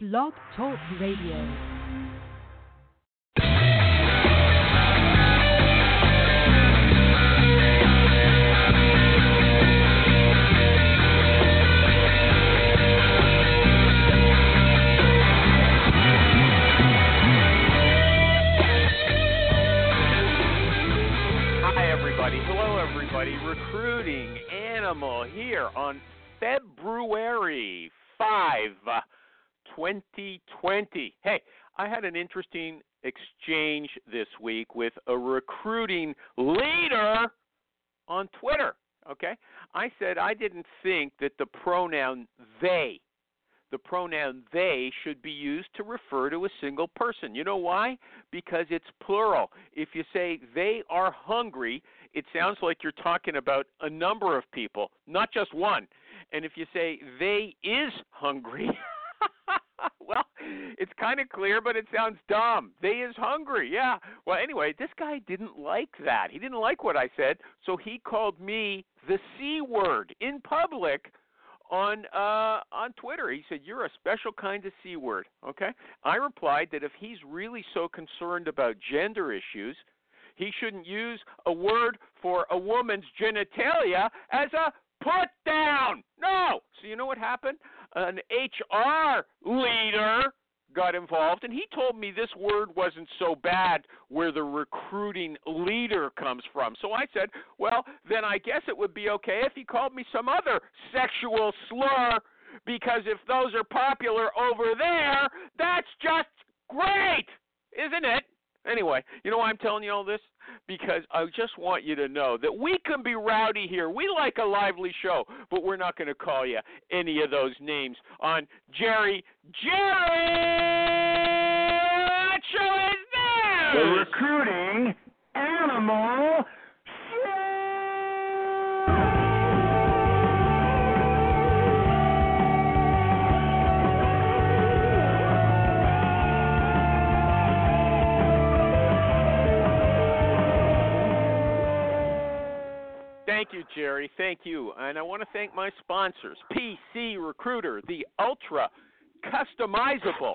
Blog Talk Radio. Hi, everybody. Hello, everybody. Recruiting Animal here on February 5, 2020. Hey, I had an interesting exchange this week with a recruiting leader on Twitter. Okay? I said I didn't think that the pronoun they the pronoun they should be used to refer to a single person. You know why? Because it's plural. If you say they are hungry, it sounds like you're talking about a number of people, not just one. And if you say they is hungry, well, it's kind of clear, but it sounds dumb. They is hungry. Yeah. Well, anyway, this guy didn't like that. He didn't like what I said, so he called me the C word in public on uh on Twitter. He said you're a special kind of c word. Okay? I replied that if he's really so concerned about gender issues, he shouldn't use a word for a woman's genitalia as a put down. No. So you know what happened? An HR leader got involved and he told me this word wasn't so bad where the recruiting leader comes from. So I said, well, then I guess it would be okay if he called me some other sexual slur because if those are popular over there, that's just great, isn't it? Anyway, you know why I'm telling you all this? Because I just want you to know that we can be rowdy here. We like a lively show, but we're not going to call you any of those names on Jerry. Jerry! What show is The recruiting animal you, Jerry. Thank you. And I want to thank my sponsors PC Recruiter, the ultra customizable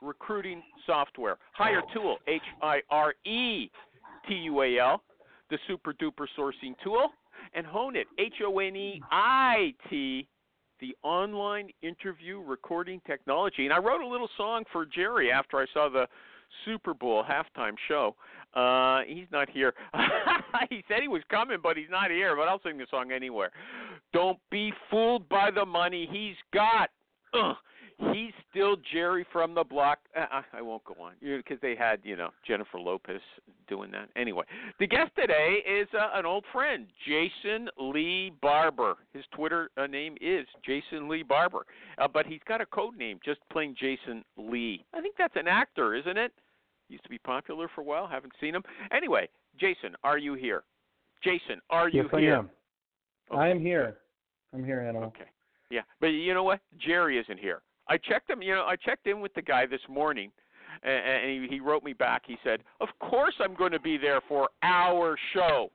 recruiting software. Hire Tool, H I R E T U A L, the super duper sourcing tool. And Honeit, H O N E I T, the online interview recording technology. And I wrote a little song for Jerry after I saw the Super Bowl halftime show. Uh, he's not here. he said he was coming, but he's not here. But I'll sing the song anywhere. Don't be fooled by the money he's got. Ugh. He's still Jerry from the block. Uh, I- I won't go on because they had, you know, Jennifer Lopez doing that. Anyway, the guest today is uh, an old friend, Jason Lee Barber. His Twitter uh, name is Jason Lee Barber, uh, but he's got a code name, just plain Jason Lee. I think that's an actor, isn't it? Used to be popular for a while. Haven't seen him. Anyway, Jason, are you here? Jason, are you yes, I here? am. I am here. I'm here, Animal. Okay. Yeah, but you know what? Jerry isn't here. I checked him. You know, I checked in with the guy this morning, and he, he wrote me back. He said, "Of course I'm going to be there for our show,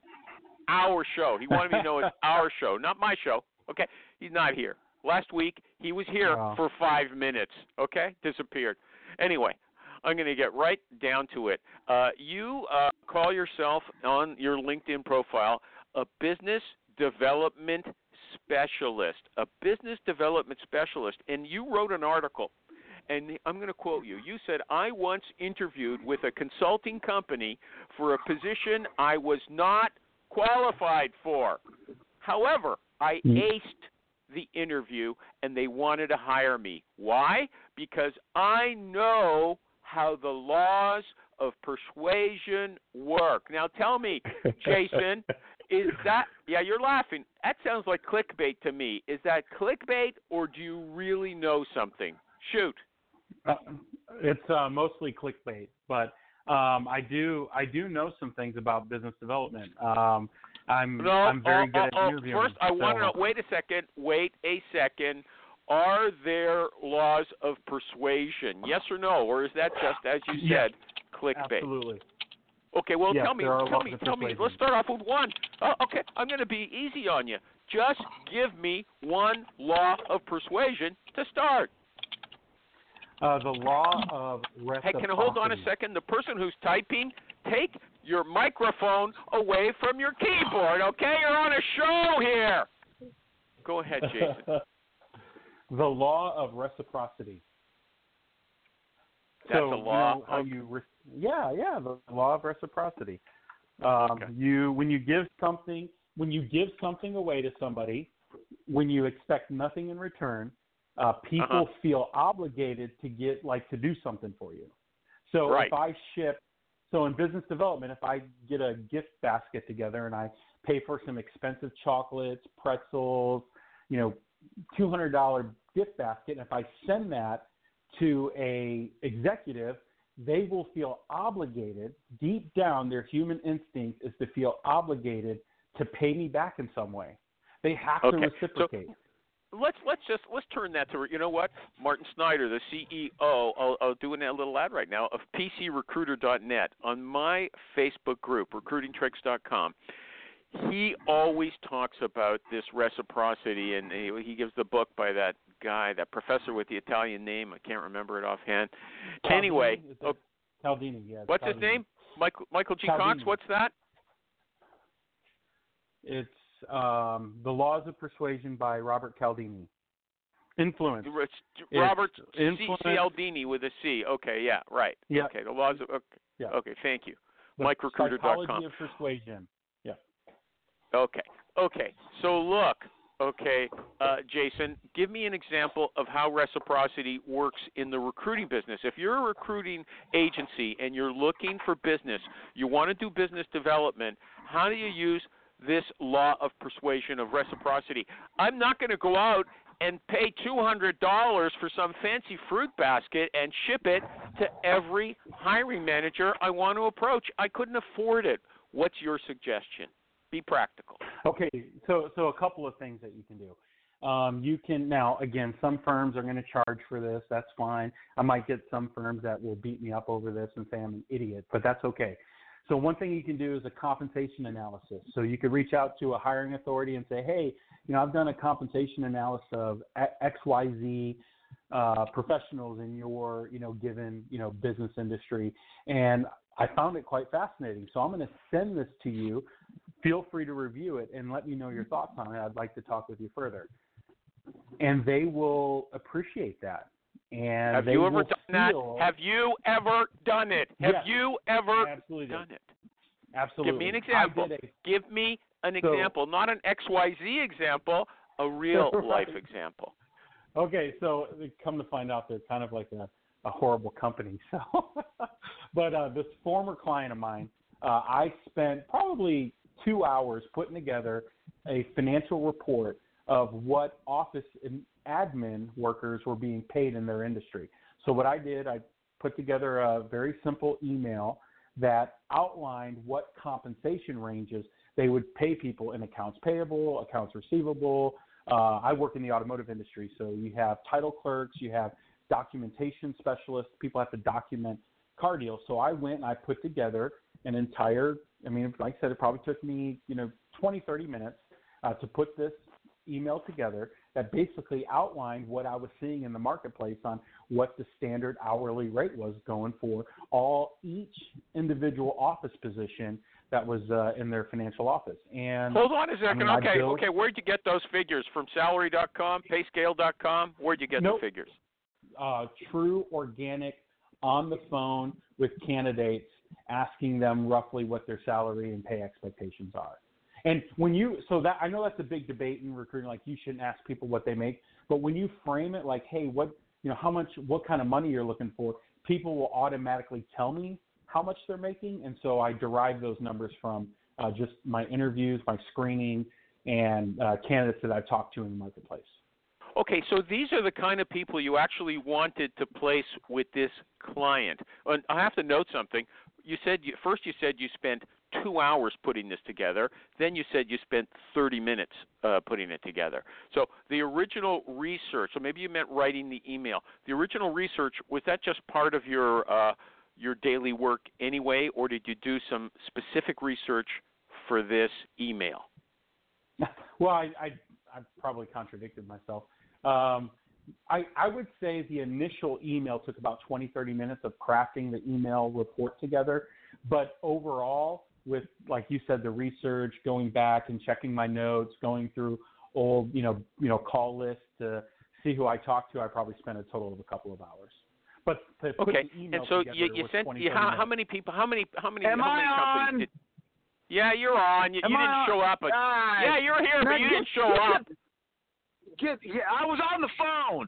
our show." He wanted me to know it's our show, not my show. Okay, he's not here. Last week he was here Wow. for five minutes. Okay, disappeared. Anyway, I'm going to get right down to it. Uh, you uh, call yourself on your LinkedIn profile a business development specialist, a business development specialist, and you wrote an article. And I'm going to quote you. You said, I once interviewed with a consulting company for a position I was not qualified for. However, I Mm. aced the interview and they wanted to hire me. Why? Because I know how the laws of persuasion work. Now tell me, Jason, is that yeah, you're laughing. That sounds like clickbait to me. Is that clickbait or do you really know something? Shoot. Uh, it's uh, mostly clickbait, but um, I do I do know some things about business development. Um, I'm No, I'm very oh, good at oh, oh, interviewing. First, I want to Wait a second. Wait a second. Are there laws of persuasion? Yes or no, or is that just as you Yes. said, clickbait? Absolutely. Okay, well, Yes, tell me, tell me, tell me. Let's start off with one. Oh, okay, I'm going to be easy on you. Just give me one law of persuasion to start. Uh, the law of Hey, can I hold on a second? The person who's typing, take your microphone away from your keyboard, okay? You're on a show here. Go ahead, Jason. the law of reciprocity. That's so, you law know how you re- yeah, yeah, the law of reciprocity. Um, Okay. You when you give something when you give something away to somebody, when you expect nothing in return, uh, people Uh-huh. feel obligated to get like to do something for you. So Right. if I ship, so in business development, if I get a gift basket together and I pay for some expensive chocolates, pretzels, you know, two hundred dollar gift basket, and if I send that to a executive, they will feel obligated. Deep down, their human instinct is to feel obligated to pay me back in some way. They have Okay, to so- reciprocate. let's let's just let's turn that to you know what Martin Snyder, the CEO, I'll, I'll do a little ad right now of PCRecruiter.net on my Facebook group, RecruitingTricks.com. He always talks about this reciprocity, and he, he gives the book by that guy, that professor with the Italian name. I can't remember it offhand. Anyway, Cialdini, is oh, Cialdini, yeah. it's what's his name? Michael Michael G. Cox. What's that? It's um, The Laws of Persuasion by Robert Cialdini. Influence. Robert C. influence- Cialdini with a C. Okay, yeah, right. Yeah. Okay, the laws of okay. Yeah. Okay, thank you. The MikeRecruiter.com. Psychology of Persuasion. Okay. Okay. So look, okay, uh, Jason, give me an example of how reciprocity works in the recruiting business. If you're a recruiting agency and you're looking for business, you want to do business development, how do you use this law of persuasion of reciprocity? I'm not going to go out and pay $200 for some fancy fruit basket and ship it to every hiring manager I want to approach. I couldn't afford it. What's your suggestion? Be practical. Okay, so so a couple of things that you can do. Um, you can now again, some firms are going to charge for this. That's fine. I might get some firms that will beat me up over this and say I'm an idiot, but that's okay. So one thing you can do is a compensation analysis. So you could reach out to a hiring authority and say, hey, you know, I've done a compensation analysis of X, Y, Z uh, professionals in your, you know, given, you know, business industry, and I found it quite fascinating. So I'm going to send this to you. Feel free to review it and let me know your thoughts on it. I'd like to talk with you further. And they will appreciate that. And Have you ever done that? Have you ever done it? Have Yes. you ever absolutely done it? Absolutely. Give me an example. a- Give me an So- example, not an XYZ example, a real life example. Okay, so come to find out they're kind of like a, a horrible company. So, but uh, this former client of mine, uh, I spent probably two hours putting together a financial report of what office and admin workers were being paid in their industry. So what I did, I put together a very simple email that outlined what compensation ranges they would pay people in accounts payable, accounts receivable, uh, I work in the automotive industry, so you have title clerks, you have documentation specialists. People have to document car deals. So I went and I put together an entire. I mean, like I said, it probably took me you know 20, 30 minutes uh, to put this email together that basically outlined what I was seeing in the marketplace on what the standard hourly rate was going for all each individual office position that was uh, in their financial office. And Hold on a second. mean, okay, built- okay. Where'd you get those figures? From salary.com, payscale.com? Where'd you get Nope. the figures? uh, true organic on the phone with candidates, asking them roughly what their salary and pay expectations are. And when you, so that I know that's a big debate in recruiting. Like you shouldn't ask people what they make, but when you frame it like, hey, what, you know, how much, what kind of money you're looking for, people will automatically tell me how much they're making, and so I derive those numbers from uh, just my interviews, my screening, and uh, candidates that I've talked to in the marketplace. Okay, so these are the kind of people you actually wanted to place with this client. And I have to note something. You said you, first you said you spent two hours putting this together. Then you said you spent 30 minutes uh, putting it together. So the original research, so maybe you meant writing the email. The original research was that just part of your uh, your daily work anyway, or did you do some specific research for this email? well, I, I I probably contradicted myself. Um, I, I would say the initial email took about 20, 30 minutes of crafting the email report together. But overall, with like you said, the research, going back and checking my notes, going through old, you know, you know, call lists to see who I talked to, I probably spent a total of a couple of hours. But to put Okay, the email and so together you, you was sent 20, you, how, how many people? How many? How many? Am how many I companies on? did? Yeah, you're on. You, you didn't on? show up, but yeah, you're here, but you didn't show up. Get, yeah, I was on the phone.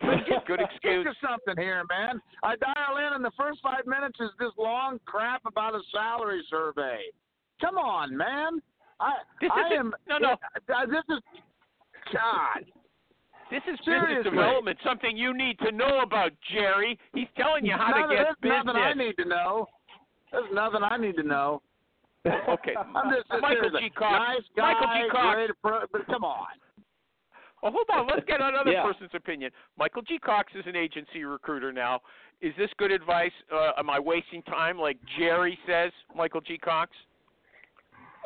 Good excuse. Think of something here, man. I dial in, and the first five minutes is this long crap about a salary survey. Come on, man. I This I am. no, no. uh, This is God. This is business development, something you need to know about, Jerry. He's telling you how None to get there's business. nothing I need to know. There's nothing I need to know. Okay. I'm just Michael G. Cox. Nice guy, Michael G. Cox. great but come on. Oh, hold on. Let's get another Yeah. person's opinion. Michael G. Cox is an agency recruiter now. Is this good advice? Uh, am I wasting time, like Jerry says? Michael G. Cox.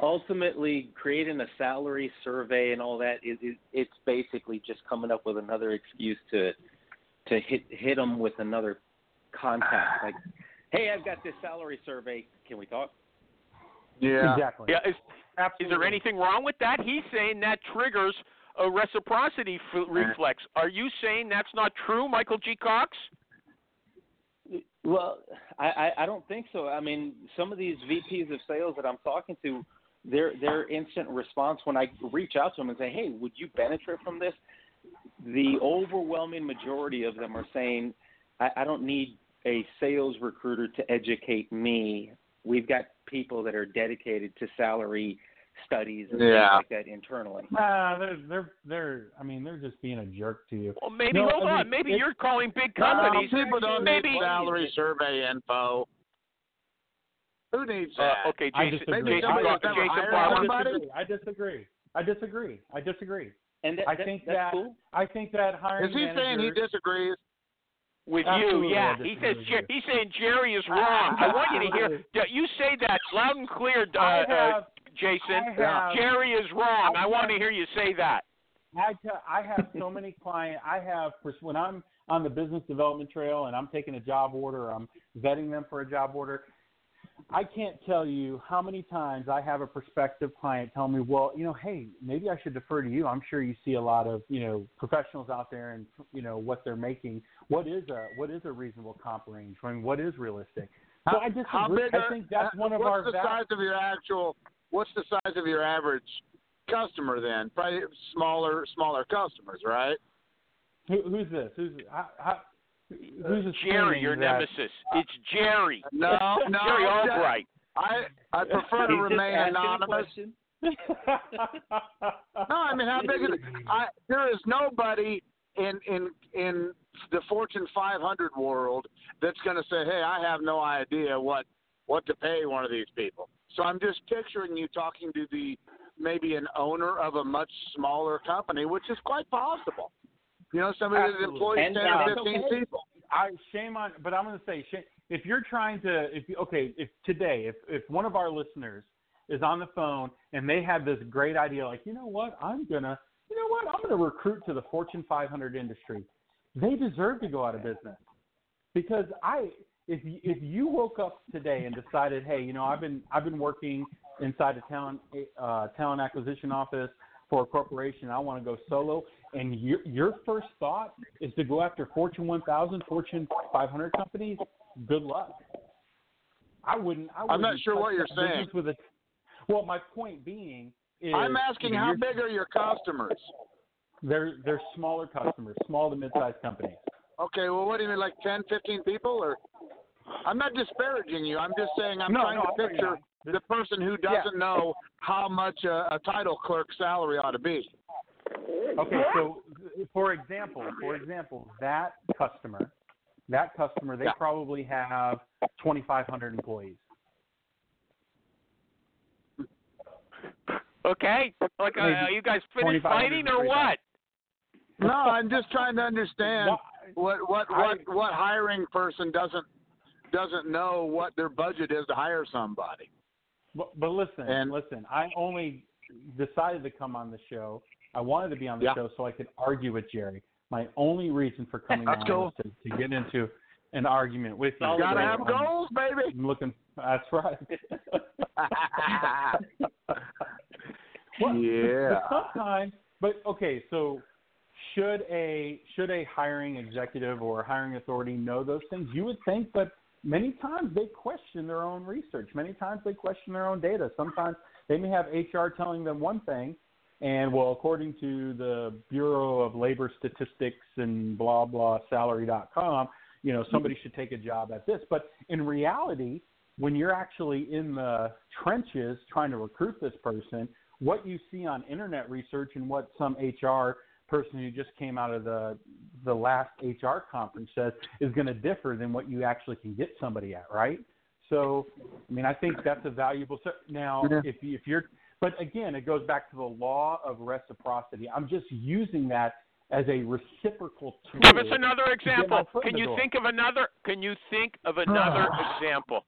ultimately creating a salary survey and all that is, is it's basically just coming up with another excuse to to hit hit them with another contact like hey i've got this salary survey can we talk Yeah. Exactly. Yeah. Is, is there anything wrong with that? He's saying that triggers a reciprocity f- uh, reflex. Are you saying that's not true, Michael G. Cox? well I, I i don't think so i mean some of these vps of sales that i'm talking to their their instant response when i reach out to them and say hey would you benefit from this the overwhelming majority of them are saying i, I don't need a sales recruiter to educate me we've got people that are dedicated to salary studies and Yeah. things like that internally Nah, they're they're they're. I mean, they're just being a jerk to you. Well, maybe No, hold I mean, on. Maybe you're calling big No, companies. people don't maybe need salary survey info. Who needs that? Uh, okay, I Jason. disagree. Maybe Jason, somebody Bar- Jason hired Barber. somebody? I disagree. I disagree. I disagree. I disagree. and that, I that, think that's that cool I think that hiring Is he saying he disagrees? with Absolutely, you. Yeah, he says Jer- he's saying Jerry is wrong. I want you to hear. You say that loud and clear, uh, I uh, have, Jason. Have- Jerry is wrong. I I want to hear you say that. I, have so many clients. I have when I'm on the business development trail and I'm taking a job order, I'm vetting them for a job order. I can't tell you how many times I have a prospective client tell me, "Well, you know, hey, maybe I should defer to you. I'm sure you see a lot of you know professionals out there and you know what they're making. What is a what is a reasonable comp range? I mean, what is realistic?" So I. How big I think that's uh, one of what's our the val- size of your actual? What's the size of your average customer then? Probably smaller, smaller customers, right? Who, who's this? Who's how, how, who's Jerry, your that- nemesis. It's Jerry. Uh, no, no. Jerry I- Albright. I I prefer to remain anonymous. No, I mean how big is it? I there is nobody in in in the Fortune 500 world that's going to say, "Hey, I have no idea what what to pay one of these people." So I'm just picturing you talking to the maybe an owner of a much smaller company, which is quite possible. You know, somebody that Absolutely. employs And, 10 uh, or 15 okay. people. I shame on, but I'm going to say, shame, if you're trying to, if you, okay, if today, if if one of our listeners is on the phone and they have this great idea, like, you know what, I'm gonna, you know what, I'm gonna recruit to the Fortune 500 industry. They deserve to go out of business because I, if you, if you woke up today and decided, hey, you know, I've been I've been working inside a talent uh, talent acquisition office for a corporation, I want to go solo, and your your first thought is to go after Fortune 1000, Fortune 500 companies, good luck. I wouldn't. I I'm not wouldn't sure what you're saying. With a, well, my point being is I'm asking how big are your customers? They're they're smaller customers, small to mid-sized companies. Okay, well, what do you mean, like 10, 15 people, or? I'm not disparaging you. I'm just saying I'm No, trying no, to I know you're picture the person who doesn't know how much a, a title clerk salary ought to be. Okay, so for example, for example, that customer, that customer, they Yeah. probably have 2,500 employees. Okay. Like, uh, are you guys finished fighting or what? No, I'm just trying to understand Well, what what what what hiring person doesn't doesn't know what their budget is to hire somebody. But, but listen, And- listen. I only decided to come on the show. I wanted to be on the Yeah. show so I could argue with Jerry. My only reason for coming on cool. was to, to get into an argument with you. Solid Gotta have I'm- goals, baby. I'm looking. That's right. Well, yeah. But sometimes, but okay, so should a should a hiring executive or hiring authority know those things? You would think, but many times they question their own research. Many times they question their own data. Sometimes they may have HR telling them one thing, and well, according to the Bureau of Labor Statistics and blah blah salary.com, you know, somebody should take a job at this. But in reality, when you're actually in the trenches trying to recruit this person, what you see on internet research and what some HR person who just came out of the the last HR conference says is going to differ than what you actually can get somebody at, right? So, I mean, I think that's a valuable. ser- Now, Yeah. if you, if you're, but again, it goes back to the law of reciprocity. I'm just using that as a reciprocal tool. Give us another example. Can you door. think of another? Can you think of another example?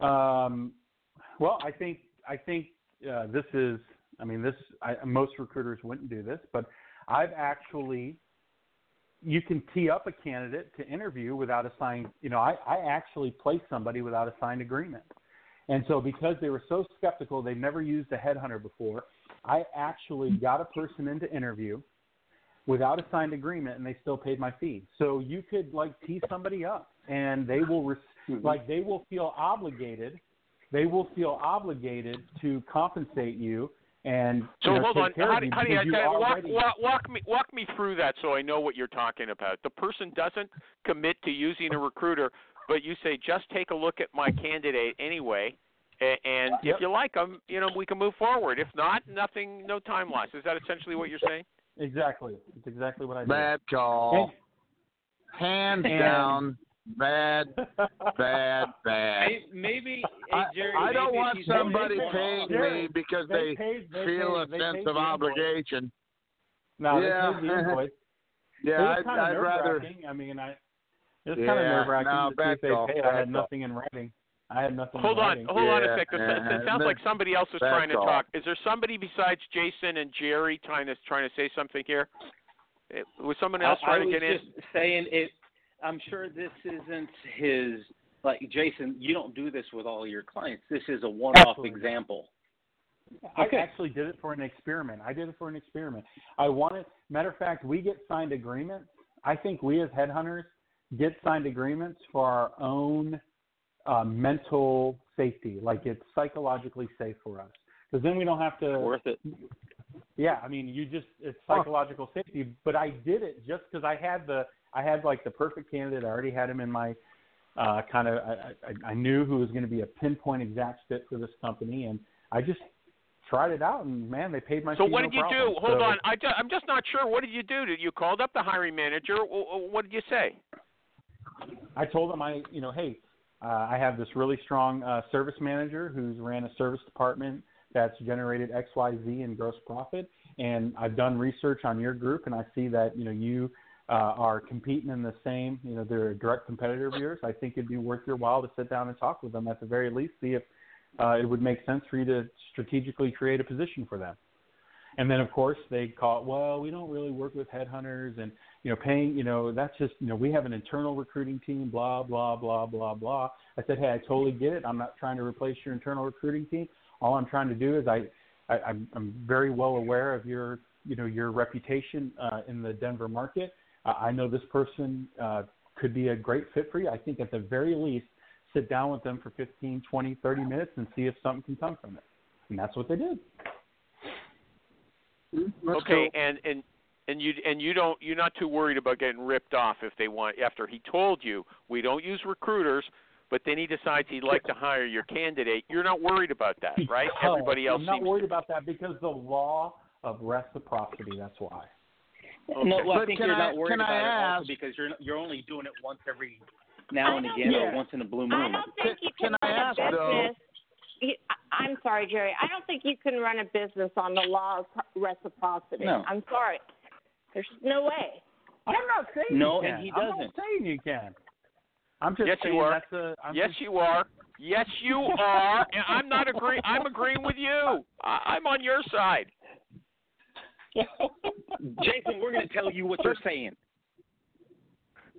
Um, well, I think I think uh, this is. I mean, this. I, most recruiters wouldn't do this, but I've actually. You can tee up a candidate to interview without a signed. You know, I, I actually placed somebody without a signed agreement, and so because they were so skeptical, they've never used a headhunter before. I actually got a person into interview without a signed agreement, and they still paid my fee. So you could like tee somebody up, and they will. Res- mm-hmm. like they will feel obligated they will feel obligated to compensate you and So you know, hold on. care How of do, you how do you, you can- walk, already walk, walk me walk me through that so I know what you're talking about? The person doesn't commit to using a recruiter, but you say just take a look at my candidate anyway, a- and Yep. if you like them, you know we can move forward. If not, nothing, no time loss. Is that essentially what you're saying? exactly it's exactly what I did. Bad call. Hands And- down. Bad, bad, bad. Maybe, maybe I, hey, Jerry, I don't want somebody only- paying Jerry, me because they they paid, they feel a paid, they sense of obligation. No, Yeah. they paid the invoice. Yeah, I'd, I'd rather. I mean, I it was Yeah, kind of nerve wracking no, to see if they call, paid. I had call. nothing in writing. I had nothing. Hold in on, writing. hold on a Yeah, sec. 'cause It yeah, sounds like somebody else is bad trying to call. talk. Is there somebody besides Jason and Jerry trying to trying to say something here? Eh, Was someone else I, trying I to get in? just saying it. I'm sure this isn't his. Like Jason, you don't do this with all your clients. This is a one-off Absolutely. example. I Okay. actually did it for an experiment. I did it for an experiment. I wanted, matter of fact, we get signed agreements. I think we as headhunters get signed agreements for our own uh, mental safety. Like it's psychologically safe for us. Because then we don't have to. Worth it. Yeah, I mean, you just it's psychological safety. But I did it just because I had the I had like the perfect candidate. I already had him in my uh, kind of. I, I, I knew who was going to be a pinpoint exact fit for this company, and I just tried it out. And man, they paid my So what no did you problem. do? Hold So- on, I ju- I'm just not sure. What did you do? Did you called up the hiring manager? Wh- wh- What did you say? I told them I, you know, hey, uh, I have this really strong uh, service manager who's ran a service department that's generated X, Y, Z in gross profit, and I've done research on your group, and I see that you know you uh, are competing in the same, you know, they're a direct competitor of yours. I think it'd be worth your while to sit down and talk with them at the very least, see if uh, it would make sense for you to strategically create a position for them. And then, of course, they call well, we don't really work with headhunters and, you know, paying, you know, that's just, you know, we have an internal recruiting team, blah, blah, blah, blah, blah. I said, hey, I totally get it. I'm not trying to replace your internal recruiting team. All I'm trying to do is I, I I'm, very well aware of your, you know, your reputation uh, in the Denver market. I know this person uh, could be a great fit for you. I think at the very least, sit down with them for 15, 20, 30 minutes and see if something can come from it. And that's what they did. Let's okay, go. and and and you and you don't you're not too worried about getting ripped off if they want after he told you we don't use recruiters, but then he decides he'd like to hire your candidate. You're not worried about that, right? Because Everybody else I'm not seems worried about that because the law of reciprocity. That's why. No, well, I But think can you're I- not worried can I it ask- because you're you're only doing it once every now and again think- or once in a blue moon. I moon. don't think you Can can, I run a ask, though- business. I- I'm sorry, Jerry. I don't think you can run a business on the law of reciprocity. No. I'm sorry. There's no way. I'm not saying No, you and can. he I'm not saying you can. I'm just Yes, you are. that's a. I'm yes, just, you are. Yes, you are. And I'm not agree. I'm agreeing with you. I, I'm on your side. Jason, we're going to tell you what you're saying.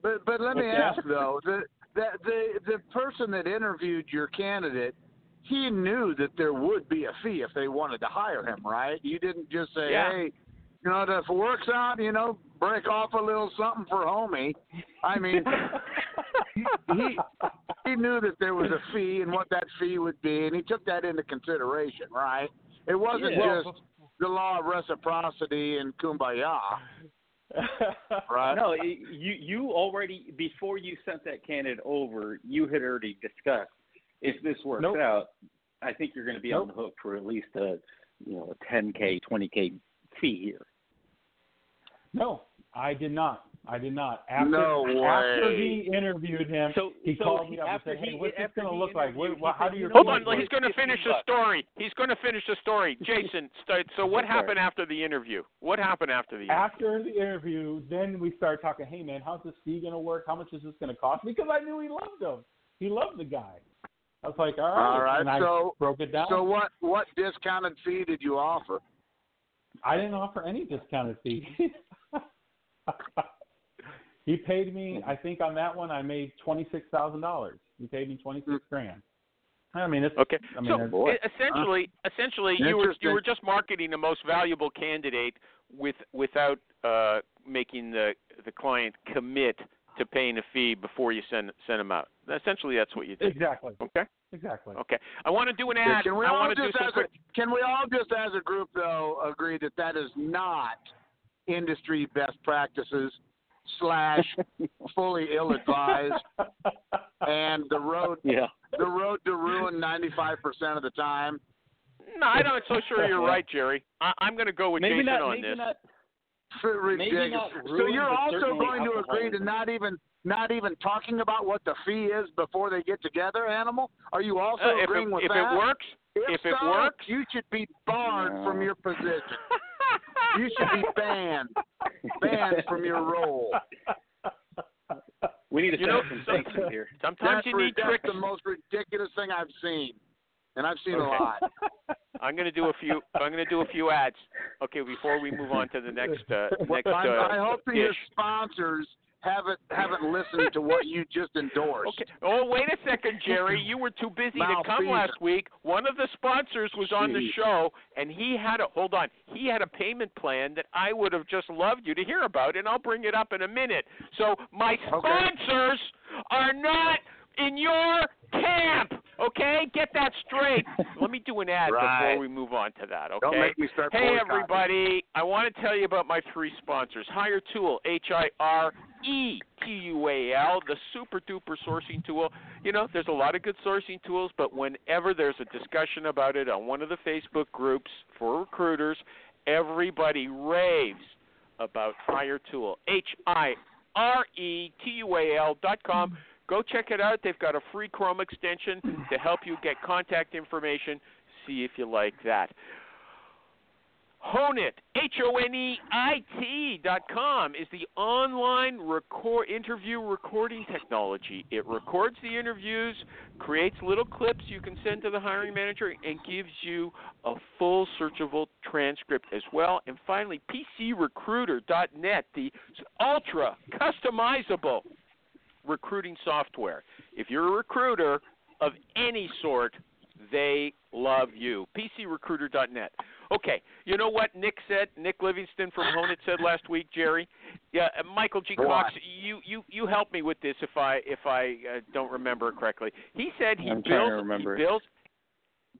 But but let me Okay. ask though, the, the the the person that interviewed your candidate, he knew that there would be a fee if they wanted to hire him, right? You didn't just say, Yeah. hey, you know, if it works out, you know, break off a little something for homie. I mean, he he knew that there was a fee and what that fee would be, and he took that into consideration, right? It wasn't Yeah. just the law of reciprocity and kumbaya, right? No, you you already before you sent that candidate over, you had already discussed if this works Nope. out. I think you're going to be on the hook for at least a you know a 10k, 20k fee here. no, I did not. I did not. After, No After he interviewed him, So he so called me up and after said, "Hey, he- what's this going to look like? What, interviewed, what, how do you Hold on, Like he's going to finish the story. He's going to finish the story. Jason, so what happened after the interview? What happened after the interview? After the interview, then we started talking. Hey, man, how's this fee going to work? How much is this going to cost? Because I knew he loved him. He loved the guy. I was like, all right. All right, And I so- broke it down. So what what discounted fee did you offer? I didn't offer any discounted fee. he paid me. I think on that one, I made twenty six thousand dollars. He paid me twenty six grand. I mean, it's Okay. I mean, so it's- boy. essentially, essentially, you were you were just marketing the most valuable candidate with without uh, making the the client commit to paying a fee before you send send them out. Essentially, that's what you did. exactly, Okay. exactly. Okay. I want to do an ad. Can we I all want to do just some as quick. a, can we all just as a group though agree that that is not industry best practices slash fully ill advised and the road Yeah. the road to ruin ninety five percent of the time. No, I'm not so sure you're right, Jerry. I, I'm going to go with maybe Jason not. on maybe this. not. Ridiculous. not so you're also going to agree to not even not even talking about what the fee is before they get together, animal? Are you also Uh, if agreeing it, with if that? it works, if it so, works, you should be barred No. from your position. You should be banned, banned from your role. We need to You set know, some sanctions here. sometimes That's, you ri- need that's tricks. the most ridiculous thing I've seen, and I've seen a lot. I'm going to do a few. I'm going to do a few ads. Okay, before we move on to the next uh, Well, next. I'm- Uh, I hope that your sponsors haven't haven't listened to what you just endorsed. Okay. Oh, wait a second, Jerry. You were too busy to come last week. One of the sponsors was on the show, and he had a hold on. He had a payment plan that I would have just loved you to hear about, and I'll bring it up in a minute. So my sponsors are not in your camp. Okay, get that straight. Let me do an ad Right. before we move on to that. Okay. Don't make me start Hey everybody, I want to tell you about my three sponsors. Hire Tool, H I R E T U A L, the super duper sourcing tool. You know, there's a lot of good sourcing tools, but whenever there's a discussion about it on one of the Facebook groups for recruiters, everybody raves about Hire Tool. H I R E T U A L dot com. Go check it out. They've got a free Chrome extension to help you get contact information. See if you like that. Honeit, H-O-N-E-I-T dot com is the online record interview recording technology. It records the interviews, creates little clips you can send to the hiring manager, and gives you a full searchable transcript as well. And finally, PCRecruiter.net, the ultra customizable recruiting software. If you're a recruiter of any sort, they love you. PCRecruiter.net. Okay, you know what Nick said? Nick Livingston from Honeit said last week, Jerry. Yeah, uh, Michael G. Cox, you you you help me with this if I if I uh, don't remember it correctly. He said he I'm builds trying to remember it. he builds.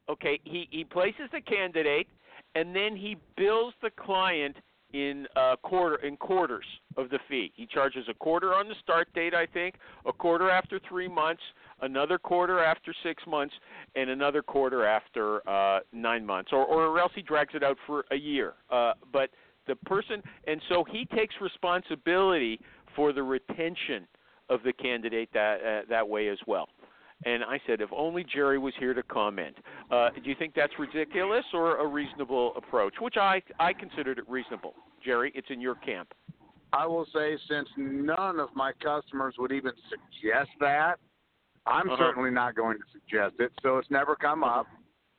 Okay, he he places the candidate, and then he bills the client in uh, quarter in quarters of the fee. He charges a quarter on the start date, I think, a quarter after three months, another quarter after six months, and another quarter after uh, nine months, or or else he drags it out for a year. Uh, but the person, and so he takes responsibility for the retention of the candidate that uh, that way as well. And I said, if only Jerry was here to comment. Uh, do you think that's ridiculous or a reasonable approach? Which I I considered it reasonable. Jerry, it's in your camp. I will say, since none of my customers would even suggest that, I'm Uh-huh. certainly not going to suggest it. So it's never come up,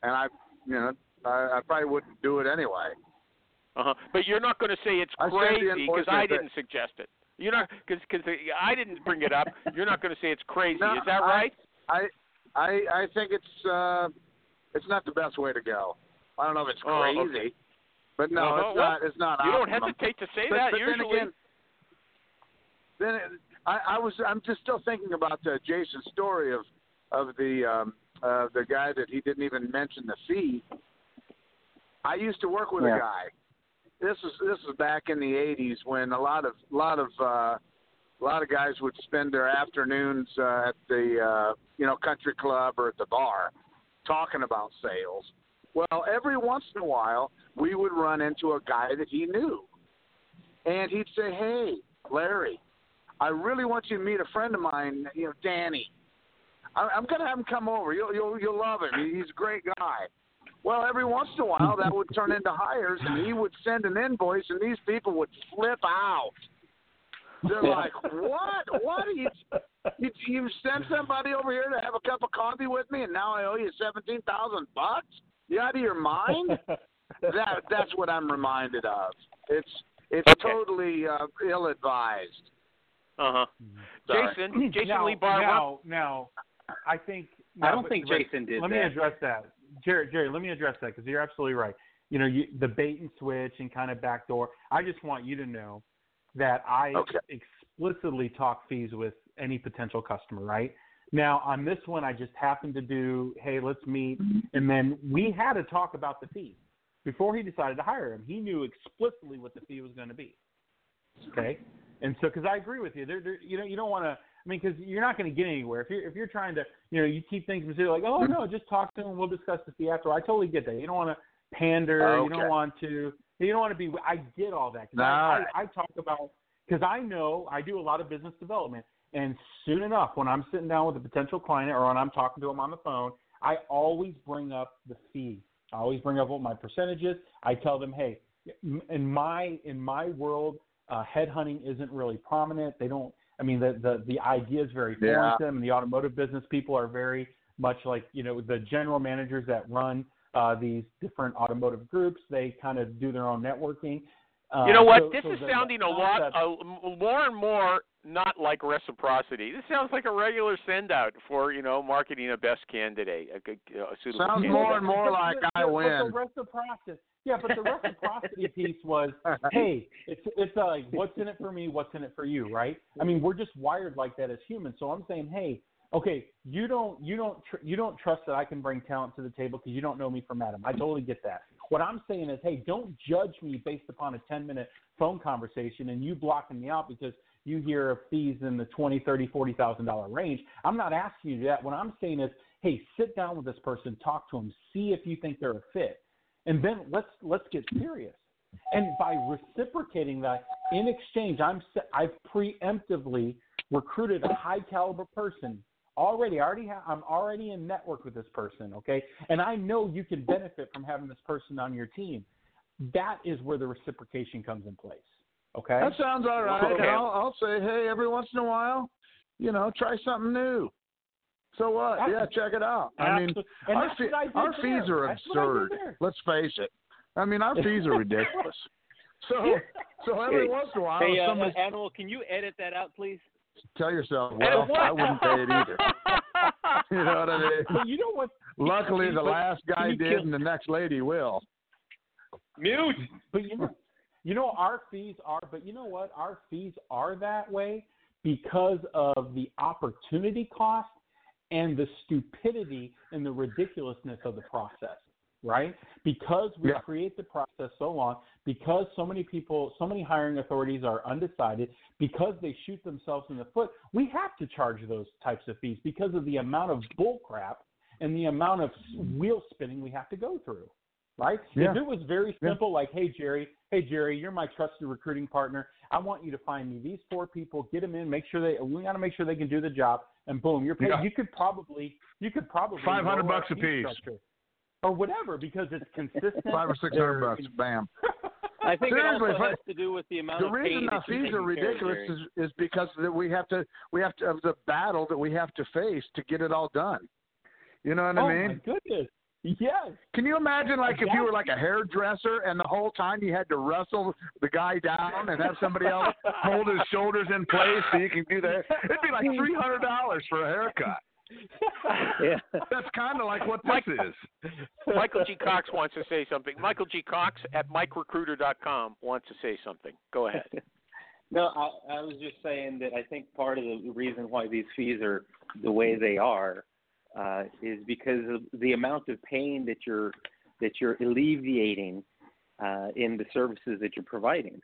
and I, you know, I, I probably wouldn't do it anyway. Uh-huh. But you're not going to say it's I crazy because I didn't suggest it. You're not because because I didn't bring it up. You're not going to say it's crazy. No, Is that right? I I I think it's uh it's not the best way to go. I don't know if it's Oh, crazy, okay. but no, Uh-huh. it's not. It's not. you don't hesitate to say but, that but usually. Then again, then it, I, I was I'm just still thinking about uh, Jason's story of of the um, uh, the guy that he didn't even mention the fee. I used to work with Yeah. a guy. This is this was back in the '80s when a lot of a lot of uh, a lot of guys would spend their afternoons uh, at the uh, you know country club or at the bar talking about sales. Well, every once in a while, we would run into a guy that he knew, and he'd say, "Hey, Larry, I really want you to meet a friend of mine, you know, Danny. I- I'm going to have him come over. You'll you'll you'll love him. He's a great guy." Well, every once in a while, that would turn into hires, and he would send an invoice, and these people would flip out. They're like, "What? What are you? You, you sent somebody over here to have a cup of coffee with me, and now I owe you seventeen thousand bucks? You out of your mind?" that that's what I'm reminded of. It's it's Okay. totally uh, ill advised. Uh huh. Jason, Jason now, Lee Barber. Now, now, I think. I don't but- think Jason did that. Let that. me address that, Jerry. Jerry, let me address that because you're absolutely right. You know, you, the bait and switch and kind of backdoor. I just want you to know that I Okay. explicitly talk fees with any potential customer. Right now, on this one, I just happened to do, hey, let's meet, and then we had to talk about the fees before he decided to hire him. He knew explicitly what the fee was going to be. Okay, and so because I agree with you, there, there, you know, you don't want to. I mean, because you're not going to get anywhere if you're if you're trying to, you know, you keep things like, oh no, just talk to him, we'll discuss the fee after. I totally get that. You don't want to pander. You don't want to. You don't want to be. I get all that. 'cause No, I, I, I talk about because I know I do a lot of business development, and soon enough, when I'm sitting down with a potential client or when I'm talking to them on the phone, I always bring up the fee. I always bring up what my percentage is. I tell them, hey, in my in my world, uh, headhunting isn't really prominent. They don't. I mean, the the the idea is very foreign Yeah. to them. And the automotive business people are very much like you know the general managers that run uh, these different automotive groups. They kind of do their own networking. Uh, You know what? so- this so is the- sounding a lot, concept- uh, more and more not like reciprocity. This sounds like a regular send out for you know marketing a best candidate, a, good- a suitable Sounds candidate. more and more like but- I but win. the reciprocity, yeah, but the reciprocity piece was, hey, it's it's uh, like what's in it for me, what's in it for you, right? I mean, we're just wired like that as humans. So I'm saying, hey, okay, you don't you don't tr- you don't trust that I can bring talent to the table because you don't know me from Adam. I totally get that. What I'm saying is, hey, don't judge me based upon a 10 minute phone conversation and you blocking me out because you hear of fees in the twenty, thirty, forty thousand dollar range. I'm not asking you that. What I'm saying is, hey, sit down with this person, talk to them, see if you think they're a fit, and then let's let's get serious. And by reciprocating that in exchange, I'm I've preemptively recruited a high caliber person already. I already have, I'm already in network with this person, okay? And I know you can benefit from having this person on your team. That is where the reciprocation comes in place. Okay. That sounds all right. Okay. I'll, I'll say, hey, every once in a while, you know, try something new. So what? Yeah, check it out. I mean, And our, fee- what I our there. fees are That's what I did absurd. Let's face it. I mean, our fees are ridiculous. So, so every Hey, once in a while, Hey, if uh, somebody Animal, can you edit that out, please? tell yourself, well. I wouldn't pay it either. You know what I mean? But you know what? Luckily, the last guy did, kill- and the next lady will. Mute. But you know, you know, our fees are. But you know what? Our fees are that way because of the opportunity cost and the stupidity and the ridiculousness of the process. Right? Because we Yeah. create the process so long, because so many people, so many hiring authorities are undecided, because they shoot themselves in the foot, we have to charge those types of fees because of the amount of bull crap and the amount of wheel spinning we have to go through right? Yeah. If it was very Yeah. simple, like, hey Jerry, hey Jerry, you're my trusted recruiting partner. I want you to find me these four people, get them in, make sure they. We got to make sure they can do the job, and boom, you're paid. Yeah. You could probably, you could probably 500 bucks a piece. or whatever, because it's consistent. Five or six hundred bucks, bam. I think it also has to do with the amount The of reason pain the that you're fees are taking care of, ridiculous is, is because that we have to we have to of the battle that we have to face to get it all done. You know what oh I mean? Oh my goodness. Yes. Can you imagine, like, if you were like a hairdresser and the whole time you had to wrestle the guy down and have somebody else hold his shoulders in place so you can do that? It'd be like three hundred dollars for a haircut. Yeah. That's kind of like what this Mike- is. Michael G. Cox wants to say something. Michael G. Cox at MikeRecruiter.com wants to say something. Go ahead. No, I, I was just saying that I think part of the reason why these fees are the way they are uh, is because of the amount of pain that you're that you're alleviating uh, in the services that you're providing.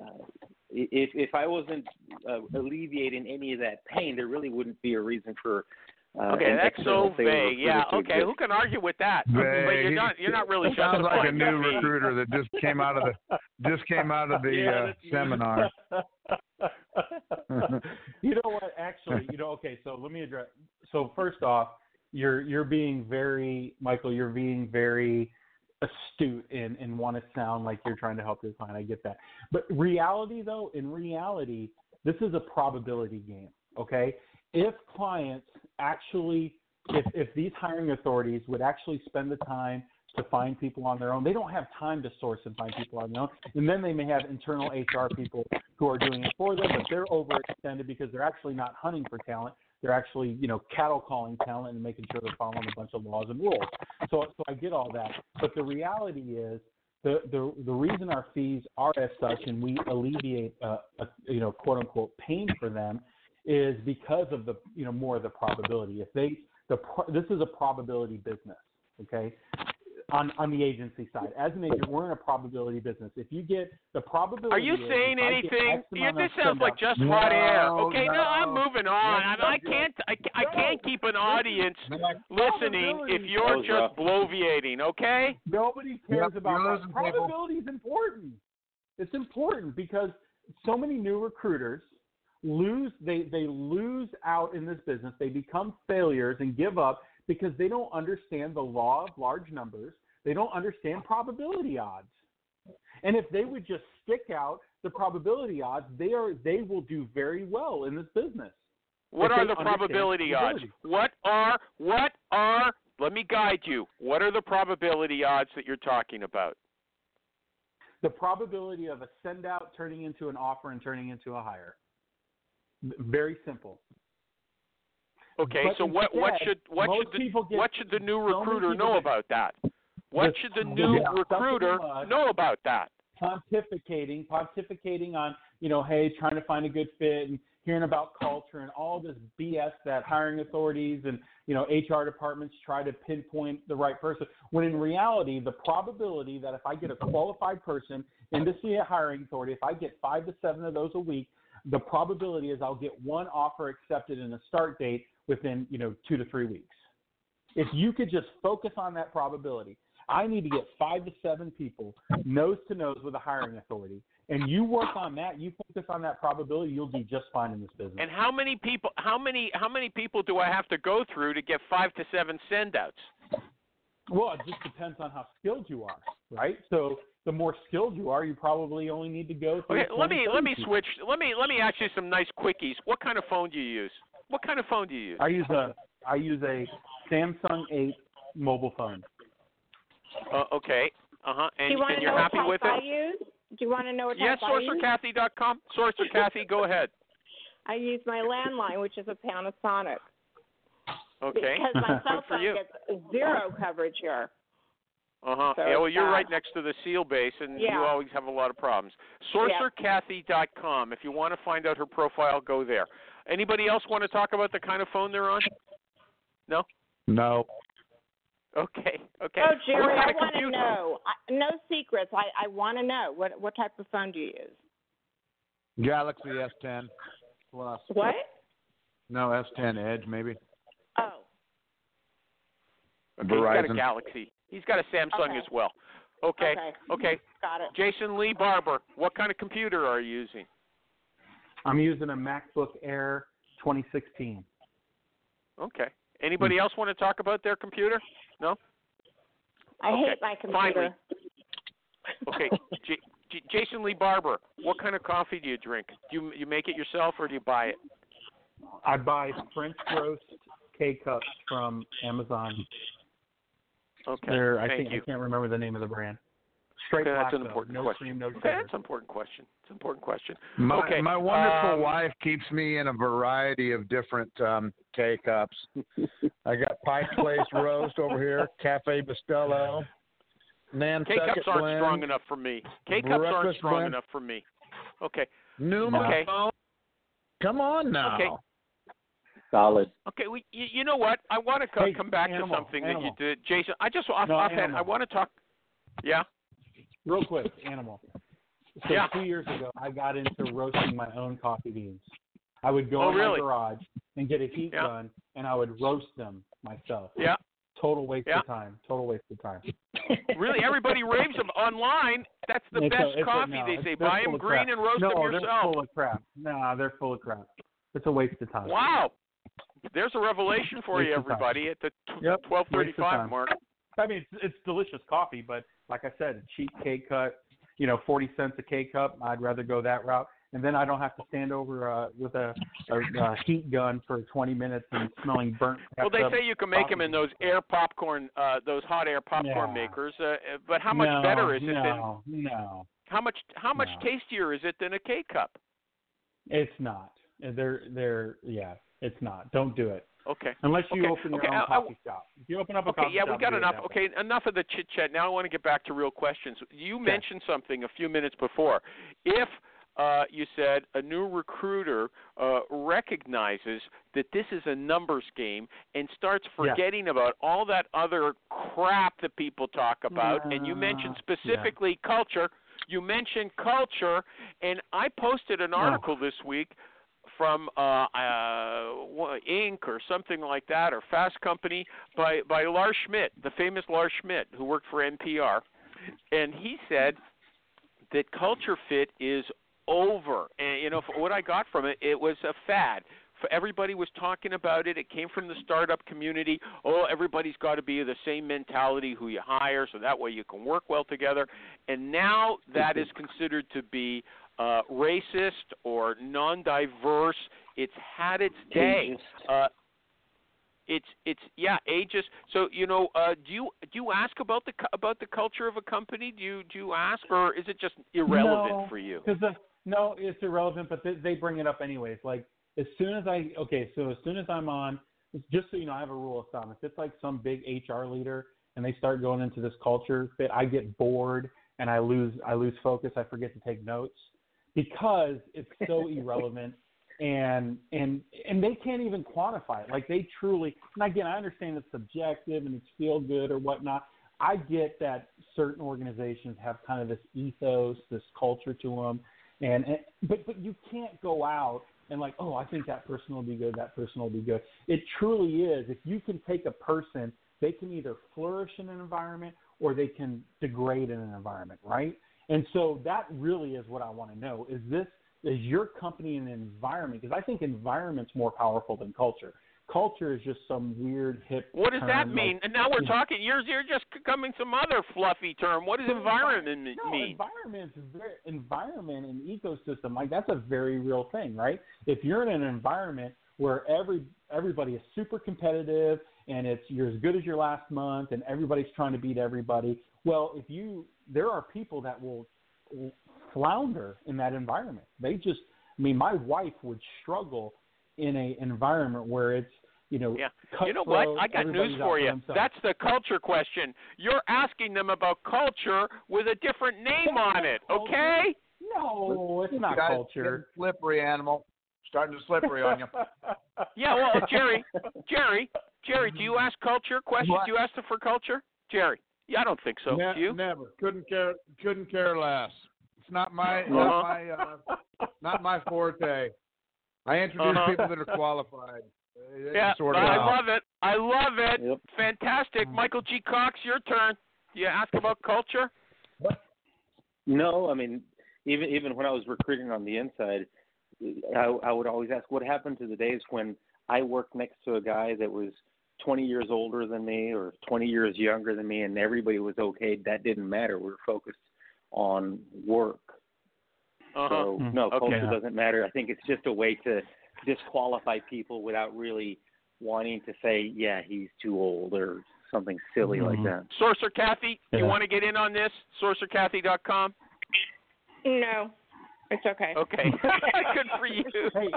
Uh, if if I wasn't uh, alleviating any of that pain, there really wouldn't be a reason for. Uh, Okay, that's so sales vague. Yeah, okay. exist. Who can argue with that? Vague. But you're not you're not really Sounds like a new that recruiter that just came out of the just came out of the Yeah, uh, seminar. you know what? Actually, you know. Okay, so let me address. So first off, you're you're being very Michael. You're being very astute and and want to sound like you're trying to help your client. I get that, but reality though, in reality, this is a probability game. Okay, if clients actually, if if these hiring authorities would actually spend the time to find people on their own. They don't have time to source and find people on their own. And then they may have internal HR people who are doing it for them, but they're overextended because they're actually not hunting for talent. They're actually, you know, cattle calling talent and making sure they're following a bunch of laws and rules. So, so I get all that. But the reality is, the the the reason our fees are as such, and we alleviate, uh, a, you know, quote unquote pain for them, is because of the, you know, more of the probability. If they, the pro- this is a probability business. Okay, on on the agency side. As an agent, we're in a probability business. If you get the probability, Are you is saying if I get anything? Yeah, this sounds like send-outs- just hot air. Okay, no, I'm moving on. Yes, I, I can't. I, ca- I can't keep an audience listening if you're That just rough. bloviating. Okay. Nobody cares Yep, about you're that. Probability is important. It's important because so many new recruiters lose they they lose out in this business. They become failures and give up because they don't understand the law of large numbers. They don't understand probability odds. And if they would just stick out the probability odds, they are they will do very well in this business. What are the probability odds? What are what are? Let me guide you. What are the probability odds that you're talking about? The probability of a send out turning into an offer and turning into a hire. Very simple. Okay, But so what what should what should the what should the new recruiter know get- about that? What should the the- new yeah, recruiter know about that? pontificating, pontificating on, you know, hey, trying to find a good fit and hearing about culture and all this BS that hiring authorities and, you know, HR departments try to pinpoint the right person. When in reality, the probability that if I get a qualified person into see a hiring authority, if I get five to seven of those a week, the probability is I'll get one offer accepted and a start date within, you know, two to three weeks. If you could just focus on that probability, I need to get five to seven people nose to nose with a hiring authority, and you work on that. You focus on that probability, you'll do just fine in this business. And how many people? How many? How many people do I have to go through to get five to seven sendouts? well, it just depends on how skilled you are, right? So the more skilled you are, you probably only need to go through. Okay, let me let me switch. Let me let me ask you some nice quickies. What kind of phone do you use? What kind of phone do you use? I use a I use a Samsung 8 mobile phone. Uh, okay. Uh huh. And, you and you're happy type with I it? use? Do you want to know what Yes, type I use? SourcerCathy.com. Sourcer Kathy, go ahead. I use my landline, which is a Panasonic. Okay. Because my Good cell phone gets zero coverage here. Uh huh. So yeah, well, you're bad. right next to the seal base, and you always have a lot of problems. SourcerCathy.com. If you want to find out her profile, go there. Anybody else want to talk about the kind of phone they're on? No. No. Okay. Okay. Oh, Jerry, I want to know. I, no secrets. I, I want to know. What what type of phone do you use? Galaxy S10 Plus. What? No, S10 Edge maybe. Oh, Okay, He's got a Verizon. Galaxy. He's got a Samsung Okay. as well. Okay. okay. Okay. Got it. Jason Lee Barber, what kind of computer are you using? I'm using a MacBook Air 2016. Okay. Anybody mm. else want to talk about their computer? No. I Okay, hate my computer. finally. Okay. J- J- Jason Lee Barber, what kind of coffee do you drink? Do you you make it yourself or do you buy it? I buy French roast K cups from Amazon. Okay. They're, I Thank think you. I can't remember the name of the brand. Straight Okay, black that's an though. important no question. cream, no Okay, that's an important question. It's an important question. My, Okay, my wonderful um, wife keeps me in a variety of different um, K cups. I got Pike Place Roast over here, Cafe Bustelo, K Nantucket cups aren't Blend, strong enough for me. K cups aren't strong blend. enough for me. Okay. Numa. Okay. Come on now. Okay. Solid. Okay, we, you, you know what? I want to co- Hey, come back animal, to something animal. that you did, Jason. I just off, No, offhand, animal. I want to talk. Yeah. Real quick, animal. So Yeah. two years ago, I got into roasting my own coffee beans. I would go Oh, in really? my garage and get a heat Yeah. gun, and I would roast them myself. Yeah. Total waste Yeah. of time. Total waste of time. Really, everybody raves them online. That's the It's best a- coffee. no, they say they're buy them green crap. and roast no, them they're full of crap. Nah, they're full of crap. It's a waste of time. Wow. There's a revelation for you, Waste of time. everybody, at the t- Yep, 12:35 mark. I mean, it's, it's delicious coffee, but like I said, a cheap K cut, you know, forty cents a K cup. I'd rather go that route, and then I don't have to stand over uh, with a, a, a heat gun for twenty minutes and smelling burnt. Well, they say you can make them in those air popcorn, uh, those hot air popcorn Yeah. makers. Uh, uh, but how much no, better is it than no, No, how much how much No. tastier is it than a K cup? it's not. They're they're yeah, it's not. Don't do it Okay. unless you Okay, open your okay, own I- I- coffee shop. If you open up a Okay, coffee yeah, shop, we got enough. Okay, enough of the chit chat. Now I want to get back to real questions. You mentioned something a few minutes before. If uh, you said a new recruiter uh, recognizes that this is a numbers game and starts Yeah. forgetting about all that other crap that people talk about, and you mentioned Uh, yeah. specifically culture. You mentioned culture, and I posted an article this week from uh, uh, Inc. or something like that, or Fast Company, by by Lars Schmidt, the famous Lars Schmidt, who worked for NPR, and he said that culture fit is over. And you know, what I got from it, it was a fad. Everybody was talking about it. It came from the startup community. Oh, everybody's got to be the same mentality who you hire, so that way you can work well together. And now that is considered to be uh, racist or non-diverse. It's had its day. Uh, it's it's yeah ageist. So you know, uh, do you do you ask about the about the culture of a company? Do you do you ask, or is it just irrelevant No, for you? Because no, it's irrelevant, but they, they bring it up anyways. Like as soon as I okay, so as soon as I'm on, just so you know, I have a rule of thumb. If it's like some big HR leader and they start going into this culture fit, I get bored and I lose I lose focus. I forget to take notes because it's so irrelevant and and and they can't even quantify it. Like they truly and again I understand it's subjective and it's feel good or whatnot. I get that certain organizations have kind of this ethos, this culture to them, and, and but but you can't go out and like, oh, I think that person will be good, that person will be good. It truly is. If you can take a person, they can either flourish in an environment or they can degrade in an environment, right? And so that really is what I want to know. Is this is your company an environment? Because I think environment's more powerful than culture. Culture is just some weird hip. What does that mean? Like, and now we're talking. You're you're just coming some other fluffy term. What does environment envi- m- no, mean? environment environment and ecosystem like that's a very real thing, right? If you're in an environment where every everybody is super competitive and it's you're as good as your last month and everybody's trying to beat everybody, well, if you there are people that will flounder in that environment. They just I mean, my wife would struggle in a environment where it's you know, Yeah. You know what? I got news for you. themselves. That's the culture question. You're asking them about culture with a different name on it. Okay? no, it's not Guys, culture. Slippery animal. Starting to slippery on you. Yeah. Well, Jerry, Jerry, Jerry, do you ask culture questions? What? Do you ask them for culture, Jerry? Yeah, I don't think so. Ne- do you? Never. Couldn't care. Couldn't care less. It's not my Uh-huh. not my uh, not my forte. I introduce Uh-huh. people that are qualified. Yeah, sort of. I love it. I love it. Yep. Fantastic. Michael G. Cox, your turn. Do you ask about culture? No, I mean, even even when I was recruiting on the inside, I, I would always ask, what happened to the days when I worked next to a guy that was 20 years older than me or 20 years younger than me, and everybody was okay. That didn't matter. We were focused on work. Uh-huh. So Hmm. no, Okay. culture doesn't matter. I think it's just a way to disqualify people without really wanting to say, yeah, he's too old or something silly like Mhm. that. Sorcerer Kathy, you want to get in on this? SorcererKathy.com. No, it's okay. Okay, good for you. Hey,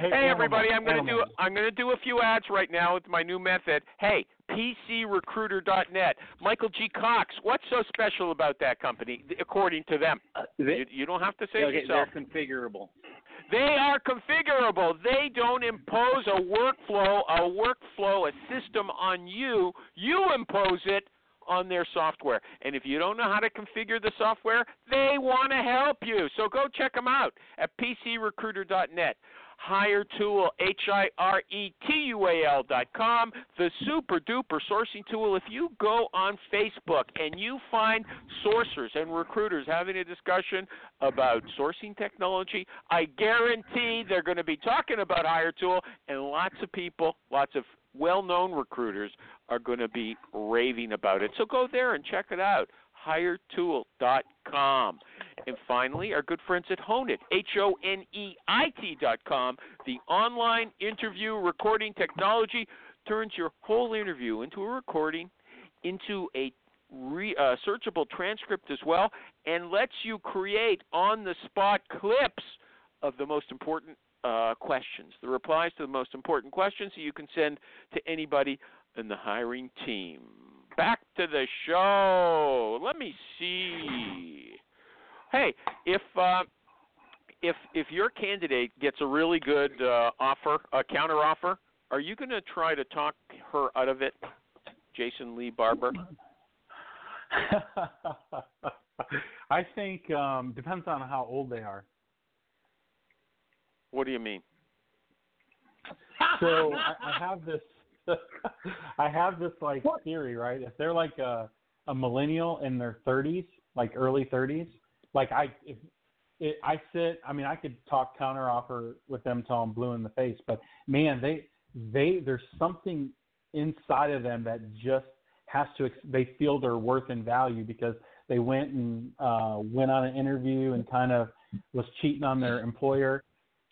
Hey, hey, everybody, I'm going to do. I'm going to do a few ads right now with my new method. Hey, PCRecruiter.net. Michael G. Cox, what's so special about that company, according to them? Uh, they, You, you don't have to say okay, yourself. they're configurable. They are configurable. They don't impose a workflow, a workflow, a system on you. You impose it on their software. And if you don't know how to configure the software, they want to help you. So go check them out at pcrecruiter.net. Hire Tool, H I R E T U A L dot com, the super duper sourcing tool. If you go on Facebook and you find sourcers and recruiters having a discussion about sourcing technology, I guarantee they're going to be talking about Hiretual, and lots of people, lots of well known recruiters are going to be raving about it. So go there and check it out. Hiretual.com. And finally, our good friends at Honeit, H O N E I T.com, the online interview recording technology turns your whole interview into a recording, into a re, uh, searchable transcript as well, and lets you create on the spot clips of the most important uh, questions, the replies to the most important questions that you can send to anybody in the hiring team. Back to the show. Let me see. Hey, if uh, if if your candidate gets a really good uh, offer, a counter offer, are you going to try to talk her out of it, Jason Lee Barber? I think um depends on how old they are. What do you mean? So I, I have this I have this like theory, right? If they're like a a millennial in their 30s, like early 30s, like I if it, I sit, I mean, I could talk counter offer with them till I'm blue in the face, but man, they they there's something inside of them that just has to ex- they feel their worth and value because they went and uh went on an interview and kind of was cheating on their employer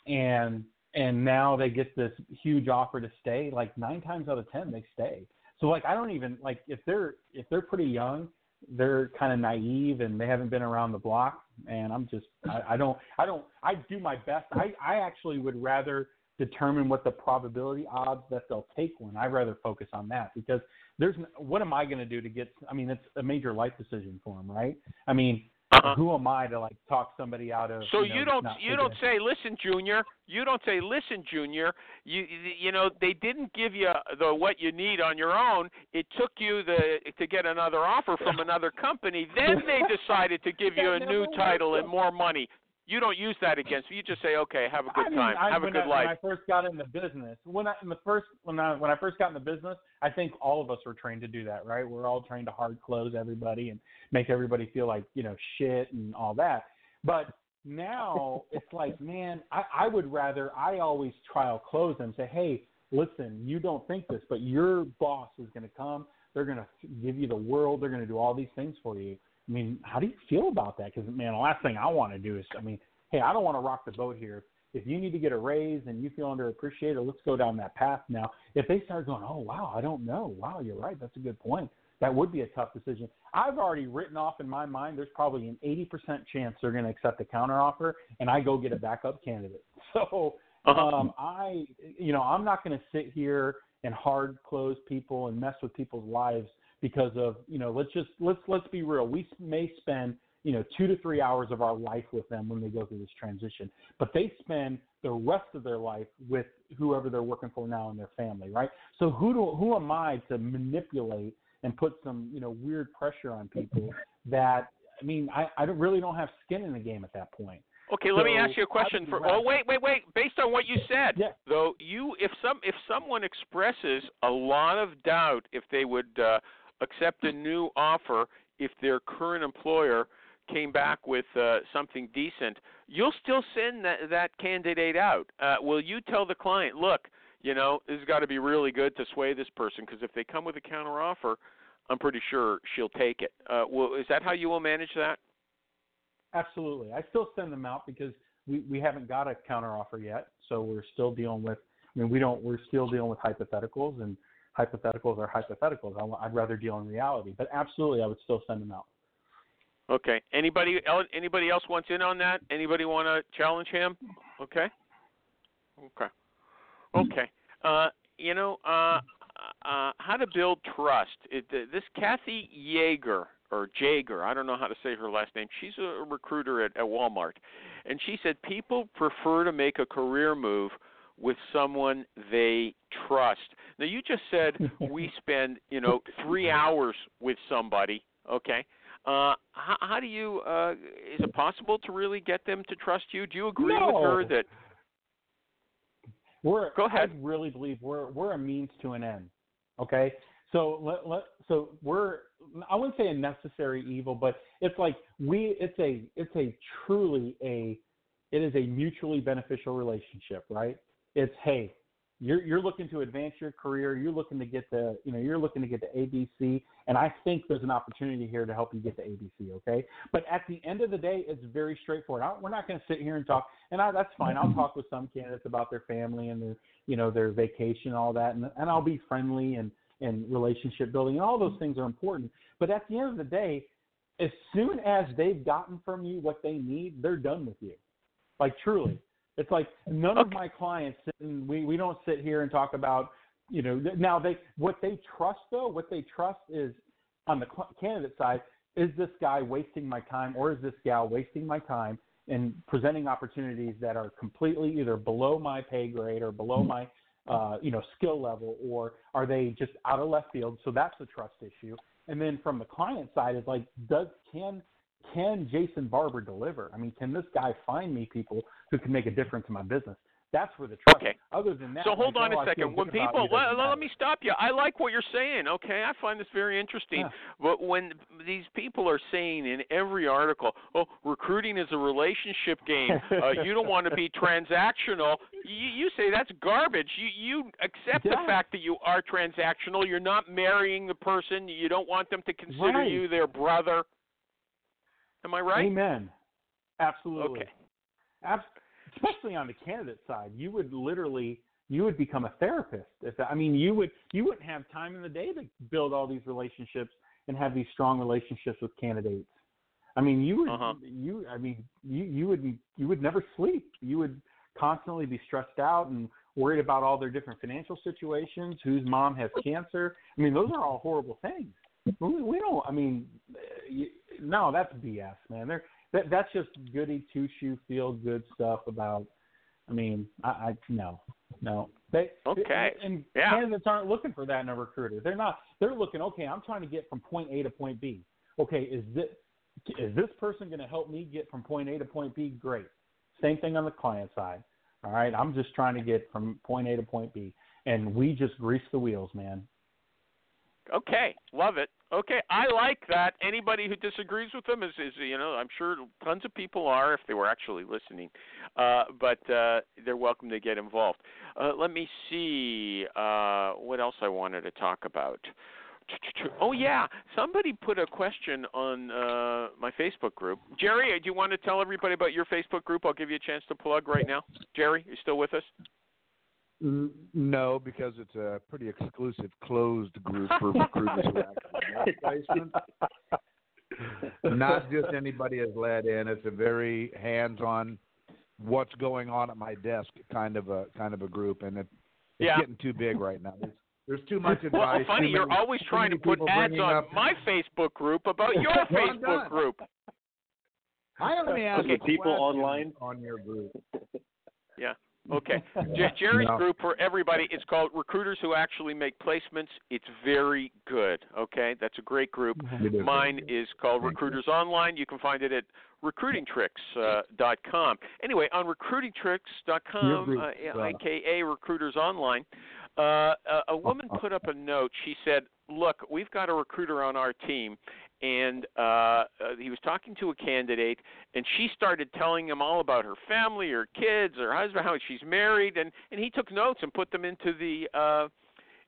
and and now they get this huge offer to stay like nine times out of ten they stay. So like i don't even like if they're if they're pretty young they're kind of naive and they haven't been around the block and i'm just i, I don't i don't i do my best. I i actually would rather determine what the probability odds that they'll take one. I'd rather focus on that because there's what am i going to do to get i mean it's a major life decision for them right? I mean Uh-huh. who am i to like talk somebody out of So you, know, you don't not you don't say, "Listen, Junior." You don't say, "Listen, Junior." You you know they didn't give you the what you need on your own. It took you the to get another offer from another company. Then they decided to give you a new title and more money. You don't use that against. You just say, "Okay, have a good I mean, time, I, have a good I, life." When I first got in the business, when I in the first when I when I first got in the business, I think all of us were trained to do that, right? We're all trained to hard close everybody and make everybody feel like you know shit and all that. But now it's like, man, I, I would rather I always trial close them, say, hey, listen, you don't think this, but your boss is going to come. They're going to give you the world. They're going to do all these things for you. I mean, how do you feel about that? Because man, the last thing I want to do is, I mean, hey, I don't want to rock the boat here. If you need to get a raise and you feel underappreciated, let's go down that path now. If they start going, oh wow, I don't know, wow, you're right, that's a good point. That would be a tough decision. I've already written off in my mind. There's probably an 80% chance they're going to accept a counteroffer, and I go get a backup candidate. So Uh-huh. um, I, you know, I'm not going to sit here and hard close people and mess with people's lives because of, you know, let's just let's let's be real. We may spend, you know, two to three hours of our life with them when they go through this transition, but they spend the rest of their life with whoever they're working for now in their family, right? So who do who am I to manipulate and put some, you know, weird pressure on people that I mean, I, I don't, really don't have skin in the game at that point. Okay, let me ask you a question. For oh, wait, wait, wait. Based on what you said, Yeah. though, you if some if someone expresses a lot of doubt if they would uh, accept a new offer if their current employer came back with uh, something decent, you'll still send that that candidate out. Uh, will you tell the client, look, you know, this has got to be really good to sway this person because if they come with a counter offer, I'm pretty sure she'll take it. Uh, is that how you will manage that? Absolutely. I still send them out because we, we haven't got a counteroffer yet. So we're still dealing with, I mean, we don't, we're still dealing with hypotheticals. And hypotheticals are hypotheticals. I, I'd rather deal in reality. But absolutely, I would still send them out. Okay. Anybody else? Anybody else wants in on that? Anybody want to challenge him? Okay. Okay. Okay. Uh, you know, uh, uh, how to build trust. It, uh, this Kathy Yeager or Jager, I don't know how to say her last name. She's a recruiter at, at Walmart, and she said people prefer to make a career move with someone they trust. Now you just said we spend, you know, 3 hours with somebody, okay? Uh how, how do you uh is it possible to really get them to trust you? Do you agree no. with her that we're Go ahead. I really believe we're we're a means to an end. Okay? So let, let so we're I wouldn't say a necessary evil, but it's like we it's a it's a truly a it is a mutually beneficial relationship, right? It's hey, you're you're looking to advance your career, you're looking to get the you know you're looking to get the ABC, and I think there's an opportunity here to help you get the ABC. Okay, but at the end of the day, it's very straightforward. I, we're not going to sit here and talk, and I, that's fine. I'll talk with some candidates about their family and their you know their vacation and all that, and and I'll be friendly and and relationship building, and all those things are important. But at the end of the day, as soon as they've gotten from you what they need, they're done with you. Like truly, it's like none of my clients sit and we we don't sit here and talk about you know now they what they trust though what they trust is on the candidate side is this guy wasting my time or is this gal wasting my time and presenting opportunities that are completely either below my pay grade or below my uh, you know skill level? Or are they just out of left field? So that's a trust issue. And then from the client side is like does can can Jason Barber deliver? I mean, can this guy find me people who can make a difference in my business? That's where the trust. Okay. Other than that, So hold on a second. When people let, let me stop you. I like what you're saying. Okay, I find this very interesting. Yeah. But when these people are saying in every article, "Oh, recruiting is a relationship game. Uh, you don't want to be transactional," you, you say that's garbage. You you accept the fact that you are transactional. You're not marrying the person. You don't want them to consider Right. you their brother. Am I right? Amen. Absolutely. Okay. Abs- especially on the candidate side, you would literally you would become a therapist. If I mean, you would you wouldn't have time in the day to build all these relationships and have these strong relationships with candidates. I mean, you would Uh-huh. you I mean you you would you would never sleep. You would constantly be stressed out and worried about all their different financial situations. Whose mom has cancer? I mean, those are all horrible things. We, we don't. I mean, eh, you, no, that's BS, man. They're that that's just goody two shoe feel good stuff about. I mean, I, I no, no. They Okay. And Yeah. candidates aren't looking for that in a recruiter. They're not. They're looking. Okay, I'm trying to get from point A to point B. Okay, is this is this person going to help me get from point A to point B? Great. Same thing on the client side. All right, I'm just trying to get from point A to point B, and we just grease the wheels, man. Okay, love it. Okay, I like that. Anybody who disagrees with them is, is you know, I'm sure tons of people are if they were actually listening. Uh, but uh, they're welcome to get involved. Uh, let me see uh, what else I wanted to talk about. Oh yeah, somebody put a question on uh, my Facebook group. Jerry, do you want to tell everybody about your Facebook group? I'll give you a chance to plug right now. Jerry, you still with us? N- No, because it's a pretty exclusive closed group for recruiters who actually make placements. Not just anybody is let in. It's a very hands-on, what's going on at my desk kind of a kind of a group, and it, it's Yeah. getting too big right now. There's, there's too much Well, funny, too you're always trying to put ads on up- my Facebook group about your Well, Facebook done. group. I only ask Okay. a People online? on your group. Okay. J- Jerry's No. group for everybody. It's called Recruiters Who Actually Make Placements. It's very good. Okay, that's a great group. Mine is called Thank you. Recruiters Online. You can find it at recruitingtricks.com. Anyway, on recruitingtricks.com, uh, uh, aka Recruiters Online, uh, a, a woman put up a note. She said, "Look, we've got a recruiter on our team." And uh, uh, he was talking to a candidate, and she started telling him all about her family, her kids, her husband, how she's married, and and he took notes and put them into the uh,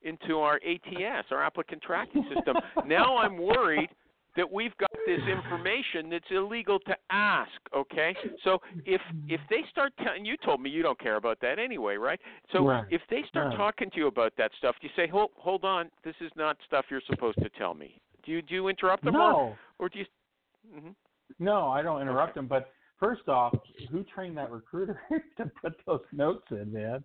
into our ATS, our applicant tracking system. now I'm worried that we've got this information that's illegal to ask. Okay, so if if they start telling you told me you don't care about that anyway, right? So Right. if they start Right. talking to you about that stuff, do you say, hold hold on, this is not stuff you're supposed to tell me? Do you do you interrupt them or, no, or do you? Mm-hmm. no, I don't interrupt them. But first off, who trained that recruiter to put those notes in, man?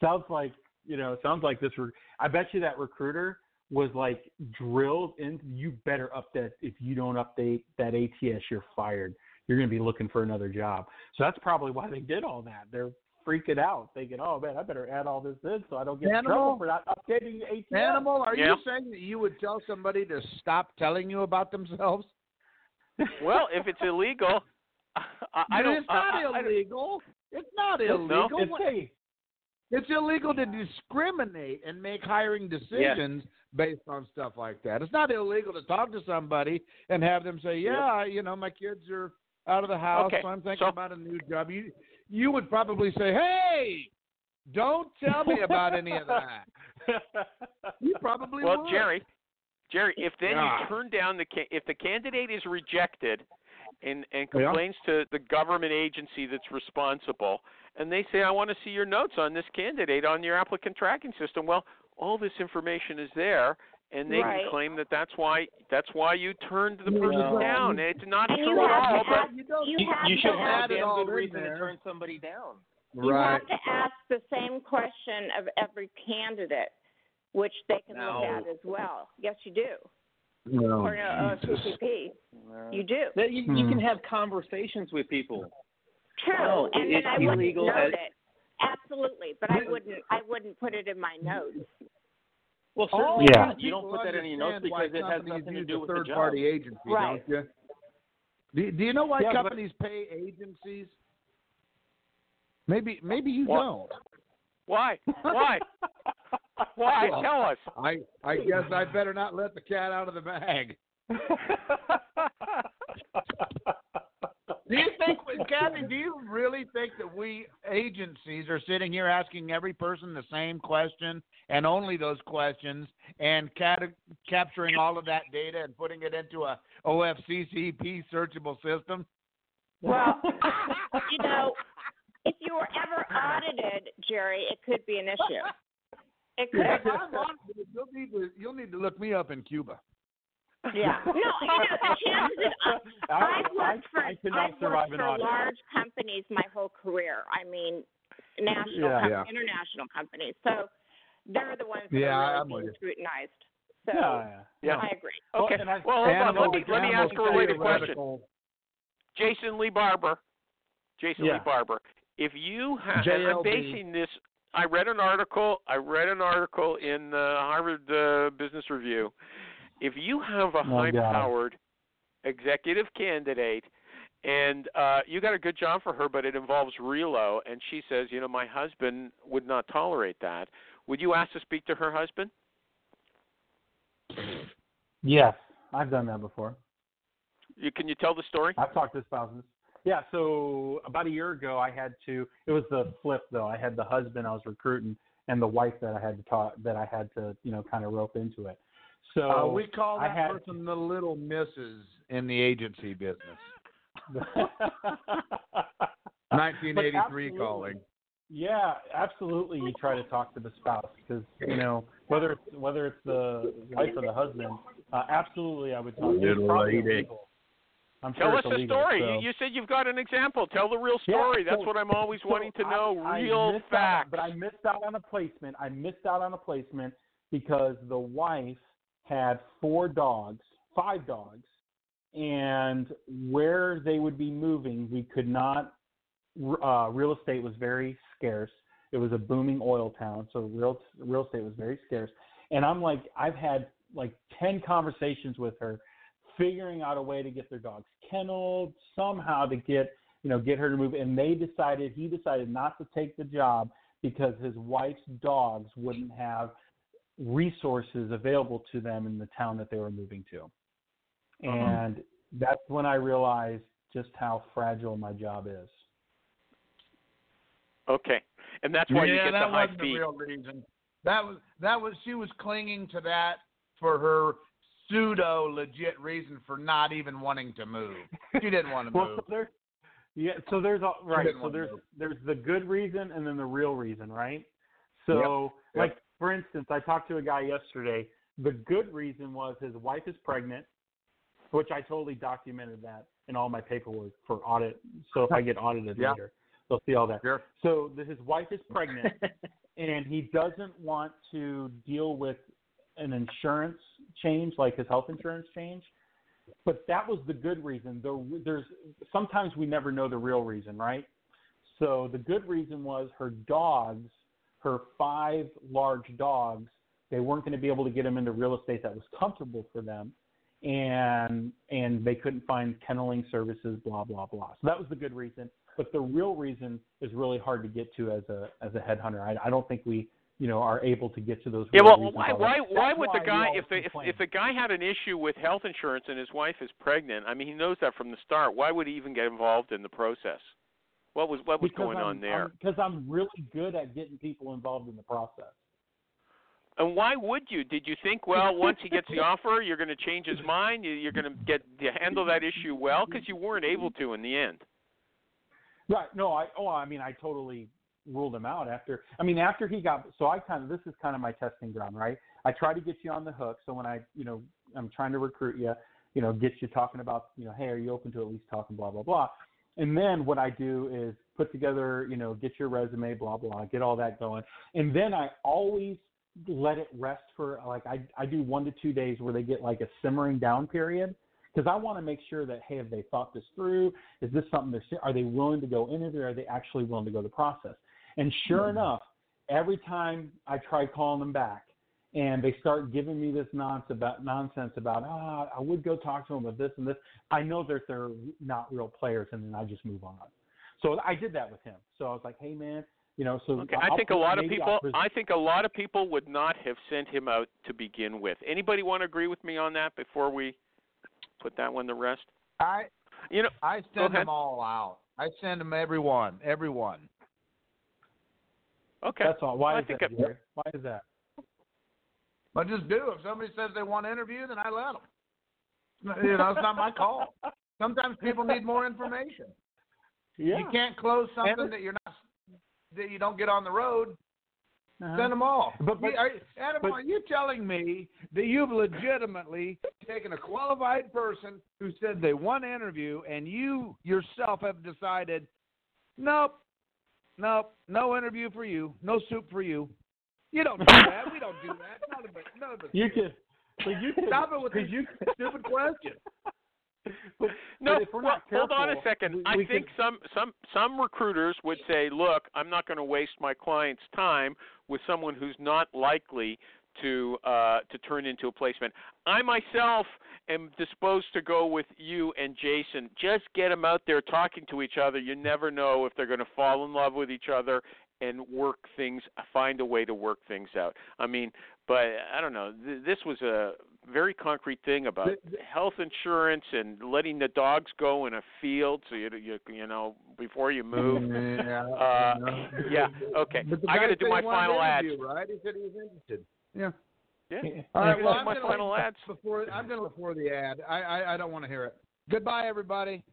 Sounds like you know. Sounds like this. Re- I bet you that recruiter was like drilled in. You better update. If you don't update that ATS, you're fired. You're going to be looking for another job. So that's probably why they did all that. They're freaking out, thinking, "Oh man, I better add all this in so I don't get in Animal? trouble for not updating the ATS." Animal, are Yeah. you saying that you would tell somebody to stop telling you about themselves? Well, if it's illegal, I, I don't. It's not I, I- I don't- illegal. It's not No, illegal. It's a It's illegal to discriminate and make hiring decisions based on stuff like that. It's not illegal to talk to somebody and have them say, "Yeah, you know, my kids are out of the house, Okay, so I'm thinking so- about a new job." You you would probably say, "Hey, don't tell me about any of that." You probably Well, would. Jerry, Jerry, if then Yeah. you turn down the if the candidate is rejected and and Yeah. complains to the government agency that's responsible, and they say, "I want to see your notes on this candidate on your applicant tracking system," well, all this information is there. And they Right. can claim that that's why that's why you turned the person No. down. It's not And true at all. to but you don't. you You, have you to should ask- have add a all good reason there. to turn somebody down. Right. You right. have to ask the same question of every candidate, which they can No. look at as well. Yes, you do. No, or no, uh, Jesus. CCP. You do. You, you Hmm. can have conversations with people. True, No, and it's then I wouldn't illegal note as- it. Absolutely, but I wouldn't. I wouldn't put it in my notes. Well, All certainly Yeah. not. you don't put that in your notes because it has companies nothing to use do a with the third-party agency, Right. don't you? Do, do you know why Yeah, but- companies pay agencies? Maybe maybe you What? don't. why? Why? Why? Well, Tell us. I I guess I better not let the cat out of the bag. Do you think, Kathy? Do you really think that we agencies are sitting here asking every person the same question and only those questions, and cat- capturing all of that data and putting it into a OFCCP searchable system? Well, you know, if you were ever audited, Jerry, it could be an issue. It could. If I'm honest you'll need to you'll need to look me up in Cuba. Yeah. No, you know, the chances. I, I've worked for I cannot I've worked for large companies my whole career. I mean, national, Yeah. com- Yeah. international companies. So they're the ones that Yeah, are I'm really being scrutinized. So Yeah, yeah. Yeah. I agree. Okay. and I- Well, hold on. Let me let me ask a related question. Jason Lee Barber. Jason Yeah. Lee Barber. If you have, and I'm basing this. I read an article. I read an article in the Harvard uh, Business Review. If you have a Oh, high-powered executive candidate, and uh, you got a good job for her, but it involves Relo, and she says, you know, my husband would not tolerate that. Would you ask to speak to her husband? Yes, I've done that before. You, can you tell the story? I've talked to spouses. Yeah, so about a year ago, I had to. It was the flip though. I had the husband I was recruiting and the wife that I had to talk that I had to you know kind of rope into it. So Uh, we call I that had- person the little misses in the agency business. 1983 calling. Yeah, absolutely. You try to talk to the spouse because you know whether it's whether it's the wife or the husband. Uh, absolutely, I would talk. It's Little probably lady. I'm Tell sure us it's a illegal, story. so- You, you said you've got an example. Tell the real Yeah, story. That's what I'm always so wanting to know. I- I real missed facts. Out, but I missed out on a placement. I missed out on a placement because the wife had four dogs, five dogs, and where they would be moving, we could not. Uh, real estate was very scarce. It was a booming oil town, so real real estate was very scarce. And I'm like, I've had like ten conversations with her, figuring out a way to get their dogs kenneled, somehow to get you know, get her to move. And they decided, he decided not to take the job because his wife's dogs wouldn't have resources available to them in the town that they were moving to. Uh-huh. And that's when I realized just how fragile my job is. Okay, and that's why yeah, you get that the high wasn't fee. the real reason. That was that was she was clinging to that for her pseudo legit reason for not even wanting to move. She didn't want to well, move. so there's yeah, so there's a, right. So there's there's the good reason and then the real reason, right? So Yep. like for instance, I talked to a guy yesterday. The good reason was his wife is pregnant, which I totally documented that in all my paperwork for audit. So if I get audited Yeah. later, they'll see all that. Sure. So the, his wife is pregnant, and he doesn't want to deal with an insurance change, like his health insurance change. But that was the good reason. The, there's sometimes we never know the real reason, right? So the good reason was her dogs, her five large dogs, they weren't going to be able to get them into real estate that was comfortable for them, and and they couldn't find kenneling services, blah blah blah. So that was the good reason. But the real reason is really hard to get to as a as a headhunter. I, I don't think we you know are able to get to those. Yeah, well, why why why would the guy if the if, if the guy had an issue with health insurance and his wife is pregnant? I mean, he knows that from the start. Why would he even get involved in the process? What was what was because going I'm, on there? Because I'm really good at getting people involved in the process. And why would you? Did you think, well, once he gets the offer, you're going to change his mind? You- You're going to get to handle that issue well because you weren't able to in the end. Right. No, I oh I mean I totally ruled him out after I mean after he got so I kind of this is kind of my testing ground, right? I try to get you on the hook. So when I, you know, I'm trying to recruit you, you know, get you talking about, you know, hey, are you open to at least talking blah blah blah. And then what I do is put together, you know, get your resume, blah blah, get all that going. And then I always let it rest for like I I do 1 to 2 days where they get like a simmering down period because I want to make sure that hey, have they thought this through? Is this something they're are they willing to go interview? Are they actually willing to go the process? And sure hmm. enough, every time I try calling them back, and they start giving me this nonsense about nonsense about ah, I would go talk to them about this and this. I know that they're not real players, and then I just move on. So I did that with him. So I was like, hey man, you know, so Okay, I'll I think a lot of people. I'll pres- I think a lot of people would not have sent him out to begin with. Anybody want to agree with me on that before we put that one to rest? I You know, I send them all out. I send them everyone, everyone. okay. That's all. Why I is think that? it- Why is that? I just do. If somebody says they want to interview, then I let them. You know, it's not my call. Sometimes people need more information. Yeah. You can't close something that you're not that you don't get on the road. Uh-huh. Send them all. But- but- are, Adam, but- are you telling me that you've legitimately taken a qualified person who said they want to interview, and you yourself have decided, nope, nope, no interview for you, no soup for you. You don't do that. We don't do that. None of us. None of us. You do. can, but you can. Stop it with because these you. stupid questions. But, No, but well, not hold on a second. we- I we think could- some some some recruiters would say, "Look, I'm not going to waste my client's time with someone who's not likely to uh, to turn into a placement." I myself am disposed to go with you and Jason. Just get them out there talking to each other. You never know if they're going to fall in love with each other and work things, find a way to work things out. I mean, but I don't know. Th- this was a very concrete thing about The- the- health insurance and letting the dogs go in a field so you you you know before you move. Yeah. Uh, yeah. Okay. I guy got to do he my wanted final to ads. Right? He said he was interested. Yeah. Yeah. Yeah. All right. I'm Well, gonna I'm my gonna final ads. before I'm going to look for the ad. I I, I don't want to hear it. Goodbye, everybody.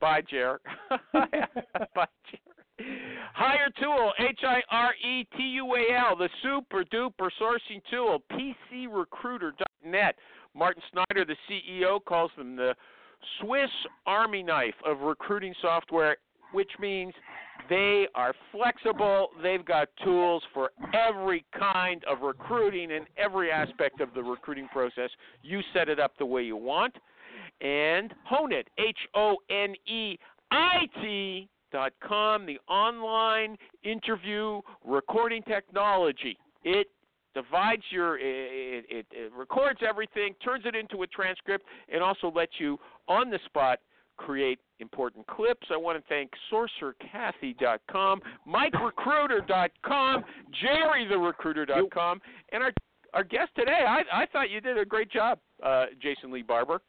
Bye, Jer. Bye, Jer. Hire Tool, H I R E T U A L, the super duper sourcing tool, PCRecruiter.net. Martin Snyder, the CEO, calls them the Swiss Army knife of recruiting software, which means they are flexible. They've got tools for every kind of recruiting and every aspect of the recruiting process. You set it up the way you want. And Honeit, H O N E I T com, the online interview recording technology. It divides your it, it, it records everything, turns it into a transcript, and also lets you on the spot create important clips. I want to thank SorcererKathy.com, MikeRecruiter.com, JerryTheRecruiter.com, and our our guest today. I I thought you did a great job, uh, Jason Lee Barber.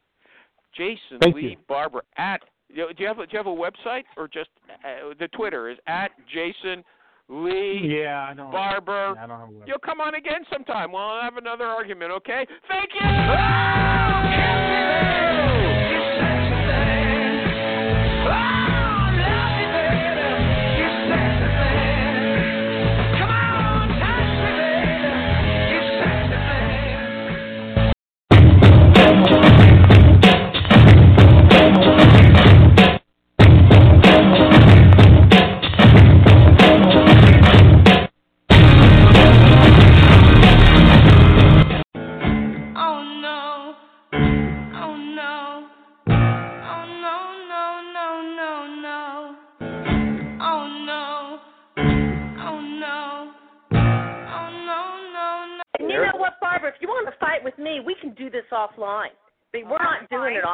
Jason Thank Lee you. Barber at. You know, Do you have a, do you have a website or just uh, the Twitter is at Jason Lee, Yeah, I don't. Barber. I don't have. a- You'll come on again sometime. We'll have another argument, okay? Thank you. Oh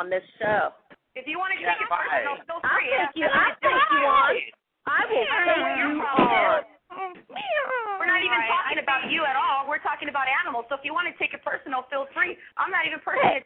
on this show. If you want to take it personal, feel I'll free. take you. I'll take you on. I will take you on. We're not even talking about you at all. We're talking about animals. So if you want to take it personal, feel free. I'm not even personally